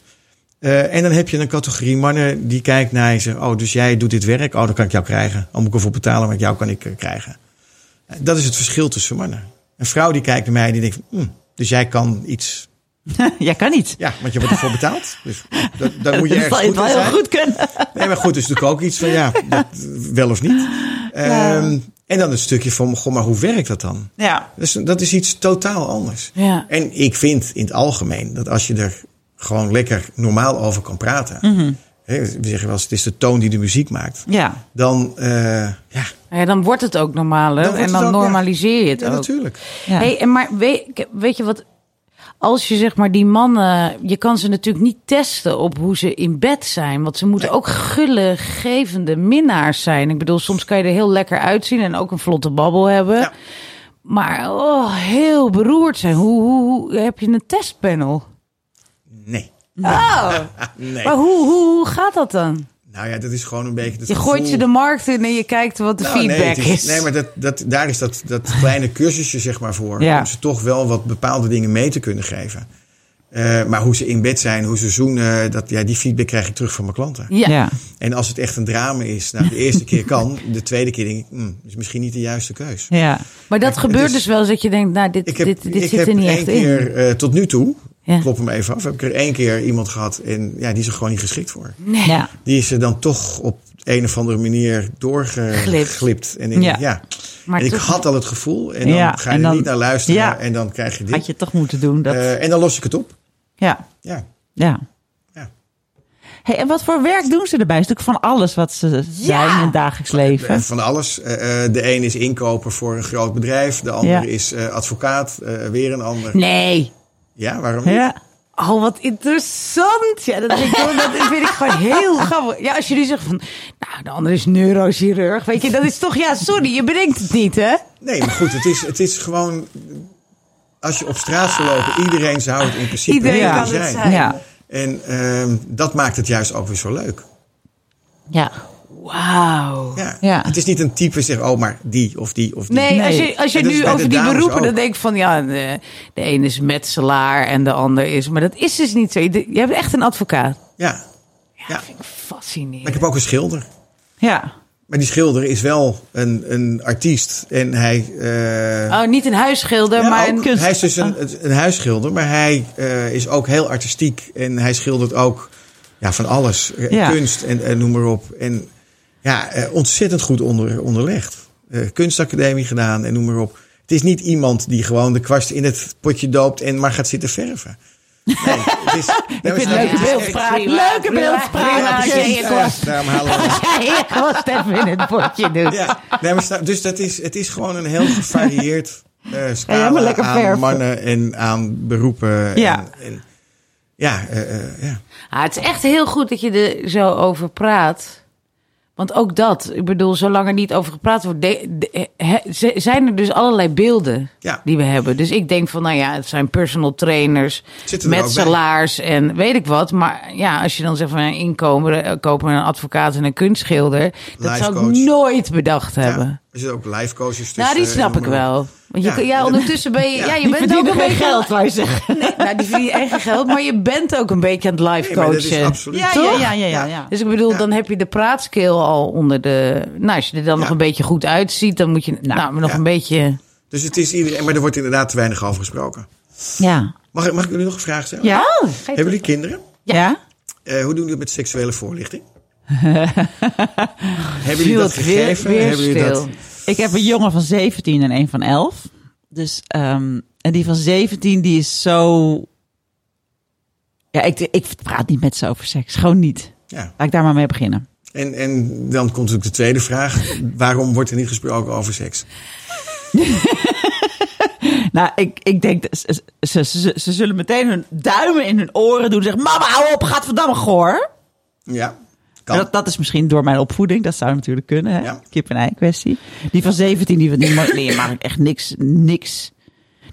Eh, en dan heb je een categorie mannen die kijkt naar je zegt: Oh, dus jij doet dit werk? Oh, dan kan ik jou krijgen. Dan moet ik ervoor betalen, maar jou kan ik eh, krijgen. Eh, Dat is het verschil tussen mannen. Een vrouw die kijkt naar mij en die denkt: hm, Dus jij kan iets. jij kan niet. Ja, want je wordt ervoor betaald. Dus dat, dan moet je ergens goed wel heel goed kunnen. Nee, maar goed, dus natuurlijk ook iets van ja, dat, wel of niet. Ehm, en dan het stukje van: Goh, maar hoe werkt dat dan? Ja, Dus dat is iets totaal anders. Ja. En ik vind in het algemeen dat als je er gewoon lekker normaal over kan praten. hè, we zeggen wel eens, het is de toon die de muziek maakt. ja, Dan, eh, ja, Ja, dan wordt het ook normaler Dan wordt en dan ook, normaliseer je het ja ook. natuurlijk. ja. Hey, en maar weet, weet je wat? Als je zeg maar die mannen, je kan ze natuurlijk niet testen op hoe ze in bed zijn, want ze moeten ook gulle, gevende minnaars zijn. Ik bedoel, soms kan je er heel lekker uitzien en ook een vlotte babbel hebben, Ja. maar oh, heel beroerd zijn. Hoe, hoe, hoe heb je een testpanel? Oh, nee. maar hoe, hoe, hoe gaat dat dan? Nou ja, dat is gewoon een beetje. Het Je gooit gevoel- ze de markt in en je kijkt wat de Nou, feedback nee, is. Nee, maar dat, dat, daar is dat, dat kleine cursusje zeg maar voor. Ja. Om ze toch wel wat bepaalde dingen mee te kunnen geven. Eh, maar hoe ze in bed zijn, hoe ze zoenen, dat, ja, die feedback krijg ik terug van mijn klanten. Ja. ja. En als het echt een drama is, nou, de eerste keer kan, de tweede keer denk ik, hm, is misschien niet de juiste keus. ja. maar dat Kijk, gebeurt dus wel eens dat je denkt, nou, dit, Ik heb, dit, dit ik zit heb er niet één echt keer in. eh, tot nu toe Ja. klop hem even af. Heb ik er één keer iemand gehad en ja, die is er gewoon niet geschikt voor. Nee. Ja. Die is er dan toch op een of andere manier doorgeglipt. En ik, Ja. ja. Maar en ik had al het gevoel en dan Ja, ga je er niet naar luisteren Ja. en dan krijg je dit. Had je toch moeten doen. Dat, Eh, en dan los ik het op. ja, Ja. ja. Ja. Hey, en wat voor werk doen ze erbij? Is natuurlijk van alles wat ze zijn in het dagelijks leven. Eh, Van alles. Eh, eh, de een is inkoper voor een groot bedrijf. De ander Ja. is eh, advocaat. eh, weer een ander. Nee. Ja, waarom niet? Ja. Oh, wat interessant. Ja, dat, vind ik, gewoon- dat vind ik gewoon heel grappig. Ja, als je nu zegt van, nou, de andere is neurochirurg. Weet je, dat is toch, ja, sorry, je bedenkt het niet, hè? Nee, maar goed, het is, het is gewoon... Als je op straat zou lopen, iedereen zou het in principe Iedereen kan het zijn. Ja. En ehm, dat maakt het juist ook weer zo leuk. Ja. Wauw. Ja. Ja. Het is niet een type zeg, oh, maar die of die of die. Nee, als je, als je nu over die beroepen, ook. dan denk ik van, ja, de, de een is metselaar en de ander is... Maar dat is dus niet zo. Je, je hebt echt een advocaat. Ja. ja. Vind ik Maar fascinerend. ik heb ook een schilder. Ja. Maar die schilder is wel een, een artiest. En hij... eh, Oh, niet een huisschilder, ja, maar ook. een... kunst- Hij is dus een, een huisschilder, maar hij eh, is ook heel artistiek. En hij schildert ook ja, van alles. Eh, Ja. Kunst en, en noem maar op. En ja, eh, ontzettend goed onder, onderlegd. Eh, kunstacademie gedaan en noem maar op. Het is niet iemand die gewoon de kwast in het potje doopt en maar gaat zitten verven. Nee, het is, maar leuke het is echt- beeldspraak. Leuke beeldspraak. daarom halen we kost even in het potje doet. Ja, nee, maar sta- dus dat is, het is gewoon een heel gevarieerd eh Ja, scala aan verven. mannen en aan beroepen. Ja. En, en, ja, eh, eh, ja. Ah, het is echt heel goed dat je er zo over praat. Want ook dat, ik bedoel, zolang er niet over gepraat wordt, de- de- he- z- zijn er dus allerlei beelden Ja. die we hebben. Dus ik denk van, nou ja, het zijn personal trainers, er ook metselaars en weet ik wat. Maar ja, als je dan zegt van een inkomer, eh, koper, een advocaat en een kunstschilder, dat Life zou ik nooit bedacht hebben. ja. Er zitten ook live coaches tussen. Nou, die snap ik wel. Want je, Ja. ja, ondertussen ben je, ja, je bent ook een beetje geld, je zeggen. Nee, nou, die verdienen echt geen geld, maar je bent ook een beetje aan het live Nee, maar dat is coachen. absoluut. Ja, Toch? ja, ja, ja, ja, ja. Dus ik bedoel, Ja. dan heb je de praatskill al onder de. Nou, als je er dan nog een beetje goed uitziet, dan moet je nou, maar nog ja. een beetje. Dus het is iedereen, maar er wordt inderdaad te weinig over gesproken. Ja. Mag, ik- mag ik jullie nog een vraag stellen? Ja? Hebben jullie kinderen? Ja? Eh, hoe doen jullie het met seksuele voorlichting? Hebben jullie dat weer- gegeven? weer Hebben jullie dat? Ik heb een jongen van 17 en een van 11. Dus, ehm, en die van 17, die is zo... Ja, ik, ik praat niet met ze over seks. Gewoon niet. Ja. Laat ik daar maar mee beginnen. En, en dan komt natuurlijk de tweede vraag. Waarom wordt er niet gesproken over seks? Nou, ik, ik denk, ze, ze, ze, ze zullen meteen hun duimen in hun oren doen. en Zeggen, mama, hou op, gadverdamme, goor. Ja. Dat, dat is misschien door mijn opvoeding. Dat zou natuurlijk kunnen, hè? Ja. Kip en ei kwestie. Die van 17, die, die mag, nee, mag ik echt niks, niks.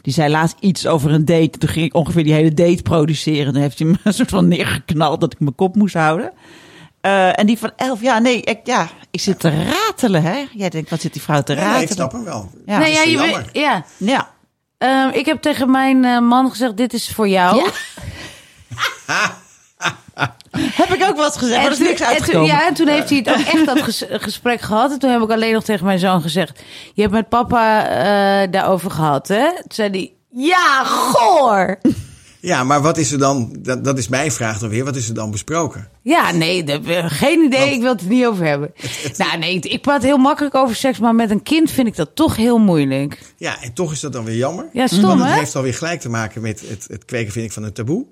Die zei laatst iets over een date. Toen ging ik ongeveer die hele date produceren. Dan heeft hij me een soort van neergeknald dat ik mijn kop moest houden. Eh, en die van 11, ja, nee, ik, ja, ik zit te ratelen, hè? Jij denkt, wat zit die vrouw te Ja, ratelen? nee, ik snap hem wel. Ja. nee, ja, is je jammer. weet- ja. Ja. Ehm, ik heb tegen mijn eh, man gezegd: dit is voor jou. Heb ik ook wel eens gezegd, maar er is niks en toen- uitgekomen. ja, en toen heeft hij het ook echt dat ges- gesprek gehad. En toen heb ik alleen nog tegen mijn zoon gezegd: Je hebt met papa eh, daarover gehad, hè? Toen zei hij: Ja, goor. Ja, maar wat is er dan, dat, dat is mijn vraag dan weer, wat is er dan besproken? Ja, nee, dat- geen idee. Want- ik wil het er niet over hebben. Nou, nee, ik praat heel makkelijk over seks, maar met een kind vind ik dat toch heel moeilijk. Ja, en toch is dat dan weer jammer. Ja, stom, Want het hè? heeft alweer gelijk te maken met het, het kweken, vind ik, van een taboe.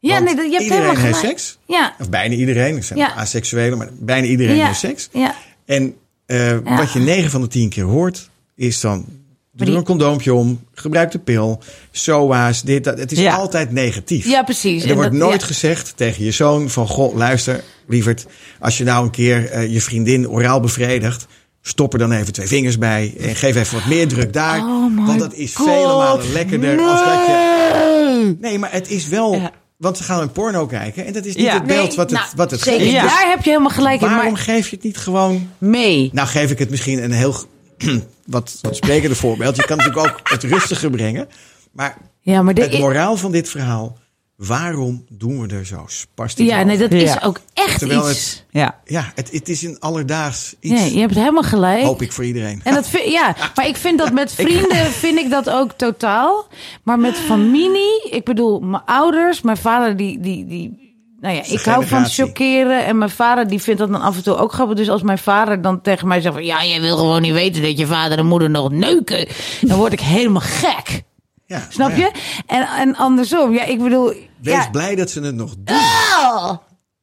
Ja, Want nee, je hebt iedereen helemaal heeft gelijk. seks. Ja. Of bijna iedereen. Er zijn Ja. asexuelen, maar bijna iedereen Ja. heeft seks. Ja. En eh, wat je 9 van de 10 keer hoort, is dan... Doe die- er een condoompje om, gebruik de pil, SOA's, dit, dat. Het is altijd negatief. Ja, precies. En En er wordt dat- nooit gezegd tegen je zoon van... Goh, luister, lieverd, als je nou een keer eh, je vriendin oraal bevredigt... stop er dan even twee vingers bij en geef even wat meer druk daar. Oh want dat is God, vele malen lekkerder als dat je... Nee. Nee, maar het is wel... Ja. Want ze gaan een porno kijken en dat is niet Ja. het beeld Nee, wat het, nou, wat het zeker. geeft. Ja. Dus Daar heb je helemaal gelijk in. waarom geef je het niet gewoon... mee. Nou geef ik het misschien een heel wat, wat sprekende voorbeeld. Je kan natuurlijk ook het rustige brengen. Maar Ja, maar de, het moraal van dit verhaal... waarom doen we er zo spastisch Ja, nee, dat is Ja. ook echt Terwijl iets. Ja. Ja, het, het is een alledaags iets, Nee, je hebt helemaal gelijk. hoop ik voor iedereen. En dat vind, ja, maar ik vind dat met vrienden vind ik dat ook totaal. Maar met familie, ik bedoel, mijn ouders, mijn vader die, die, die nou ja, ik hou van chockeren en mijn vader die vindt dat dan af en toe ook grappig. Dus als mijn vader dan tegen mij zegt van, ja, jij wil gewoon niet weten dat je vader en moeder nog neuken, dan word ik helemaal gek. Ja, Snap je? En, en andersom, ja, ik bedoel, Wees ja, blij dat ze het nog doen.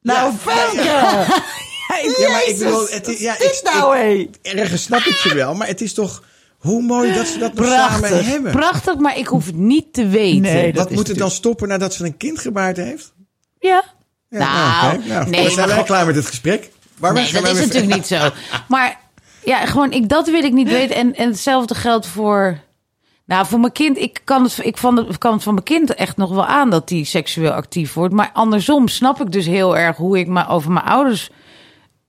Nou, Femke! Ja, maar ik bedoel, het is, ja, ik, Dit nou, hé! ik- ergens snap ik je wel, maar het is toch hoe mooi dat ze dat nog samen hebben. prachtig, maar ik hoef het niet te weten. Nee, dat Wat moet het dan stoppen nadat ze een kind gebaard heeft? Ja. Ja, Nou, nou, nee, dan zijn maar wij gewoon- klaar met het gesprek. Barbara, Nee, dat wij is natuurlijk niet zo. Maar ja, gewoon, ik, dat wil ik niet weten. En, en hetzelfde geldt voor. Nou, voor mijn kind, ik kan, het, ik van het, kan het van mijn kind echt nog wel aan dat die seksueel actief wordt. Maar andersom snap ik dus heel erg hoe ik me over mijn ouders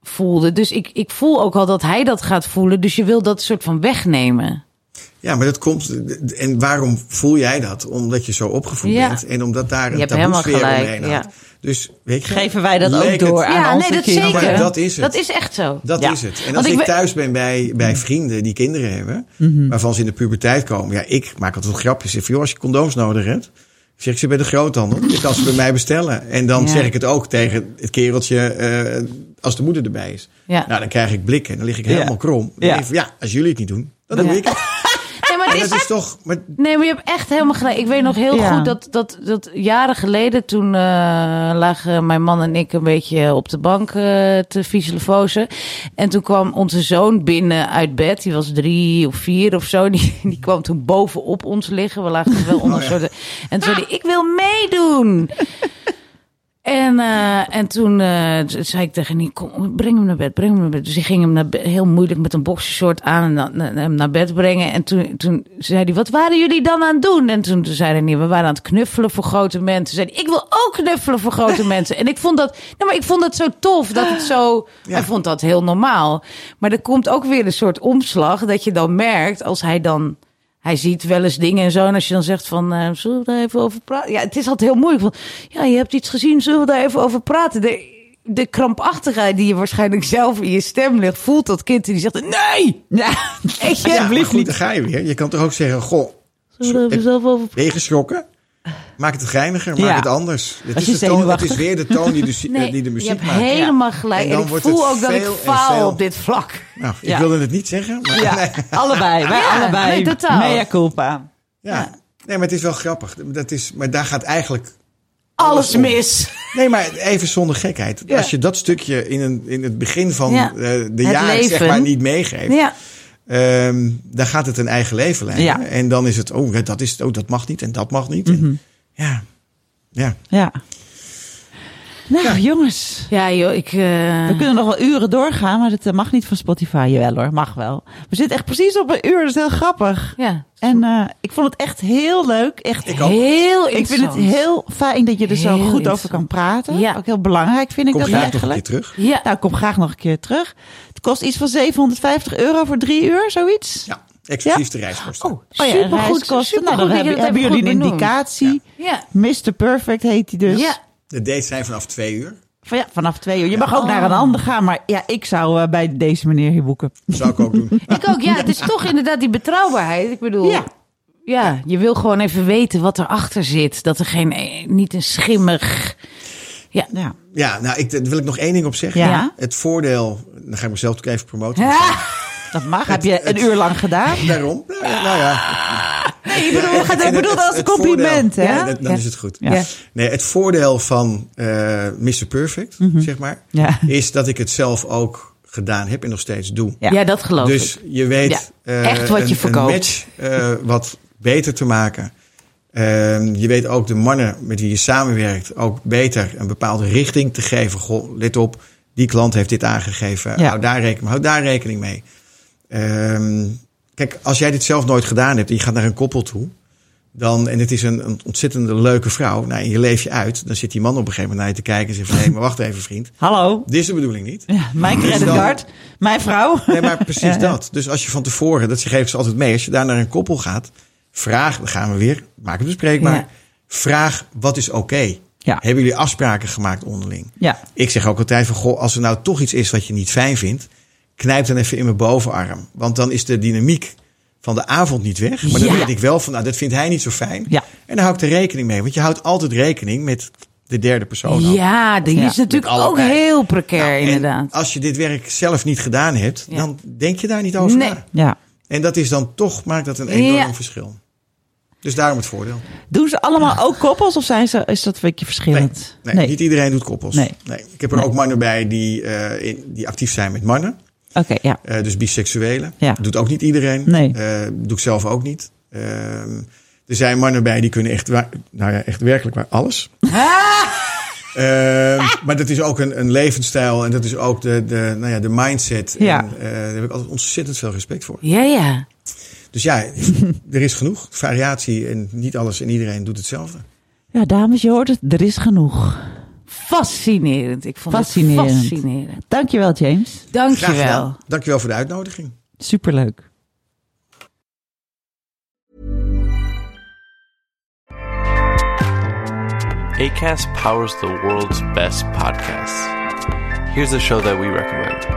voelde. Dus ik, ik voel ook al dat hij dat gaat voelen. Dus je wil dat soort van wegnemen. Ja, maar dat komt. En waarom voel jij dat? Omdat je zo opgevoed Ja. bent en omdat daar een taboesfeer gelijk, omheen ja. hangt. Dus weet je, Geven wij dat ook door het- aan ja, onze nee, dat kinderen? zeker. Maar dat is het. Dat is echt zo. Dat Ja. is het. En als ik thuis ben bij, bij vrienden die kinderen hebben, Mhm. waarvan ze in de puberteit komen. Ja, ik maak altijd een grapje. Zeg van, joh, als je condooms nodig hebt. Zeg, ik zit bij de groothandel. Je kan ze bij mij bestellen. En dan Ja. zeg ik het ook tegen het kereltje eh, als de moeder erbij is. Ja. Nou, dan krijg ik blikken. Dan lig ik Ja. helemaal krom. Dan Ja. denk ik van, ja, als jullie het niet doen, dan doe Ja. ik het. Maar dat is, toch... Maar, Nee, maar je hebt echt helemaal gelijk. Ik weet nog heel Ja. goed dat, dat, dat jaren geleden... toen eh, lagen mijn man en ik een beetje op de bank eh, te fieselefozen. En toen kwam onze zoon binnen uit bed. Die was drie of vier of zo. Die, die kwam toen bovenop ons liggen. We lagen wel onder een soort... En toen zei hij, ik wil meedoen. En, eh, en toen eh, zei ik tegen hem, kom, breng hem naar bed, breng hem naar bed. Dus ik ging hem naar heel moeilijk met een boxershort aan en dan, na- hem naar bed brengen. En toen, toen zei hij, wat waren jullie dan aan het doen? En toen, zei hij, nee, we waren aan het knuffelen voor grote mensen. Zei hij, ik wil ook knuffelen voor grote mensen. En ik vond dat, nou, maar ik vond dat zo tof, dat het zo, Ja. hij vond dat heel normaal. Maar er komt ook weer een soort omslag dat je dan merkt als hij dan... Hij ziet wel eens dingen en zo. En als je dan zegt van, eh, zullen we daar even over praten? Ja, het is altijd heel moeilijk. Van, ja, je hebt iets gezien, zullen we daar even over praten? De, de krampachtigheid die je waarschijnlijk zelf in je stem ligt, voelt dat kind en die zegt, nee! Ja, je, ja, maar goed, dan ga je weer. Je kan toch ook zeggen, goh, zullen we daar even zelf over ben je geschrokken? Maak het geiniger, maak Ja. het anders. Het Als is, je de toon, het is weer de toon die de, Nee, die de je muziek hebt maakt. helemaal gelijk. En En, dan ik wordt voel het ook dat ik veel en faal veel- op dit vlak. Nou, ik Ja. wilde het niet zeggen, maar ja. nee. allebei. Wij Ja, allebei. nee, totaal. Mea culpa. Ja. Nee, maar het is wel grappig. Dat is, maar daar gaat eigenlijk... Alles om. mis. Nee, maar even zonder gekheid. Ja. Als je dat stukje in, een, in het begin van Ja. eh, de Het jaren zeg leven. maar niet meegeeft... Ehm, dan gaat het een eigen leven leiden. Ja. En dan is het, oh dat, is, oh, dat mag niet en dat mag niet. Mhm. En, ja, ja. Ja. Nou, jongens. Ja, joh, ik... eh, We kunnen nog wel uren doorgaan, maar dat eh, mag niet van Spotify. Jawel hoor, mag wel. We zitten echt precies op een uur, dat is heel grappig. Ja, En eh, ik vond het echt heel leuk. Echt Ik ook. heel Ik vind het heel fijn dat je er zo goed over kan praten. Ja. Ook heel belangrijk vind ik Kom dat graag nog een keer eigenlijk. terug. Ja, Nou, ik kom graag nog een keer terug. Het kost iets van 750 euro voor drie uur, zoiets. Ja, exclusief de reiskosten. oh, Oh ja, en supergoed. reiskosten. supergoed Nou, dan hebben, jullie een indicatie. Ja, Mr. Perfect heet hij dus. ja. De dates zijn vanaf twee uur. Van, ja, vanaf twee uur. Je mag ook Oh. naar een ander gaan, maar ja, ik zou eh, bij deze meneer hier boeken. zou ik ook doen. Ik ook, ja. Het is toch inderdaad die betrouwbaarheid. Ik bedoel, Ja. ja, je wil gewoon even weten wat erachter zit. Dat er geen, eh, niet een schimmig... Ja. Ja. Ja, nou, ik, daar wil ik nog één ding op zeggen. Ja. Het voordeel, dan ga ik mezelf ook even promoten. Dat mag. Heb je een uur lang gedaan? Daarom. Nou, ja, nou ja. Nee, ik bedoel, En ik bedoel dat als een compliment, voordeel- hè? Dan Ja. is het goed. Ja. Ja. Nee, het voordeel van eh Mr. Perfect, zeg maar, Ja. is dat ik het zelf ook gedaan heb en nog steeds doe. Ja. Ja, dat geloof Dus ik. je weet Ja, eh, echt wat je een, verkoopt. een match eh, wat beter te maken. Ehm, je weet ook de mannen met wie je samenwerkt ook beter een bepaalde richting te geven. Goh, let op, die klant heeft dit aangegeven. Ja. Hou, daar rekening, daar rekening mee. Ehm, kijk, als jij dit zelf nooit gedaan hebt en je gaat naar een koppel toe. Dan, en het is een, een ontzettende leuke vrouw. Nou, en je leef je uit. Dan zit die man op een gegeven moment naar je te kijken en zegt van... hé, maar wacht even vriend. Hallo. Dit is de bedoeling niet. Ja, mijn Dus creditcard. Mijn vrouw. Nee, maar precies Ja, dat. Dus als je van tevoren, dat geven ze altijd mee, als je daar naar een koppel gaat, vraag, dan gaan we weer, maak het bespreekbaar. Ja. vraag wat is oké. Ja. Hebben jullie afspraken gemaakt onderling? Ja. Ik zeg ook altijd van, goh, als er nou toch iets is wat je niet fijn vindt, knijp dan even in mijn bovenarm. Want dan is de dynamiek van de avond niet weg. Maar dan weet ik wel van, nou, dat vindt hij niet zo fijn. Ja. En daar hou ik er rekening mee. Want je houdt altijd rekening met de derde persoon. ook. Ja, die Ja, is natuurlijk ook heel precair, Nou, inderdaad. Als je dit werk zelf niet gedaan hebt, Ja. dan denk je daar niet over Nee. na. Ja. En dat is dan toch, maakt dat een enorm Ja. verschil. Dus daarom het voordeel. Doen ze allemaal ook koppels of zijn ze, is dat een beetje verschillend? Nee, niet iedereen doet koppels. Nee. Ik heb er ook mannen bij die, eh, in, die actief zijn met mannen. Oké, ja. Eh, dus biseksuelen. Ja. Doet ook niet iedereen. Nee. Eh, doe ik zelf ook niet. Ehm, er zijn mannen bij die kunnen echt, nou ja, echt werkelijk waar alles. Ehm, maar dat is ook een, een levensstijl en dat is ook de, de, nou ja, de mindset. Ja. En, eh, daar heb ik altijd ontzettend veel respect voor. Ja, ja. Dus ja, er is genoeg variatie en niet alles en iedereen doet hetzelfde. Ja, dames, je hoort het. Er is genoeg. Fascinerend. Ik vond Fascinerend. het fascinerend. Dankjewel, James. Graag Dankjewel. Dankjewel voor de uitnodiging. Superleuk. ACAST powers the world's best podcasts. Here's a show that we recommend.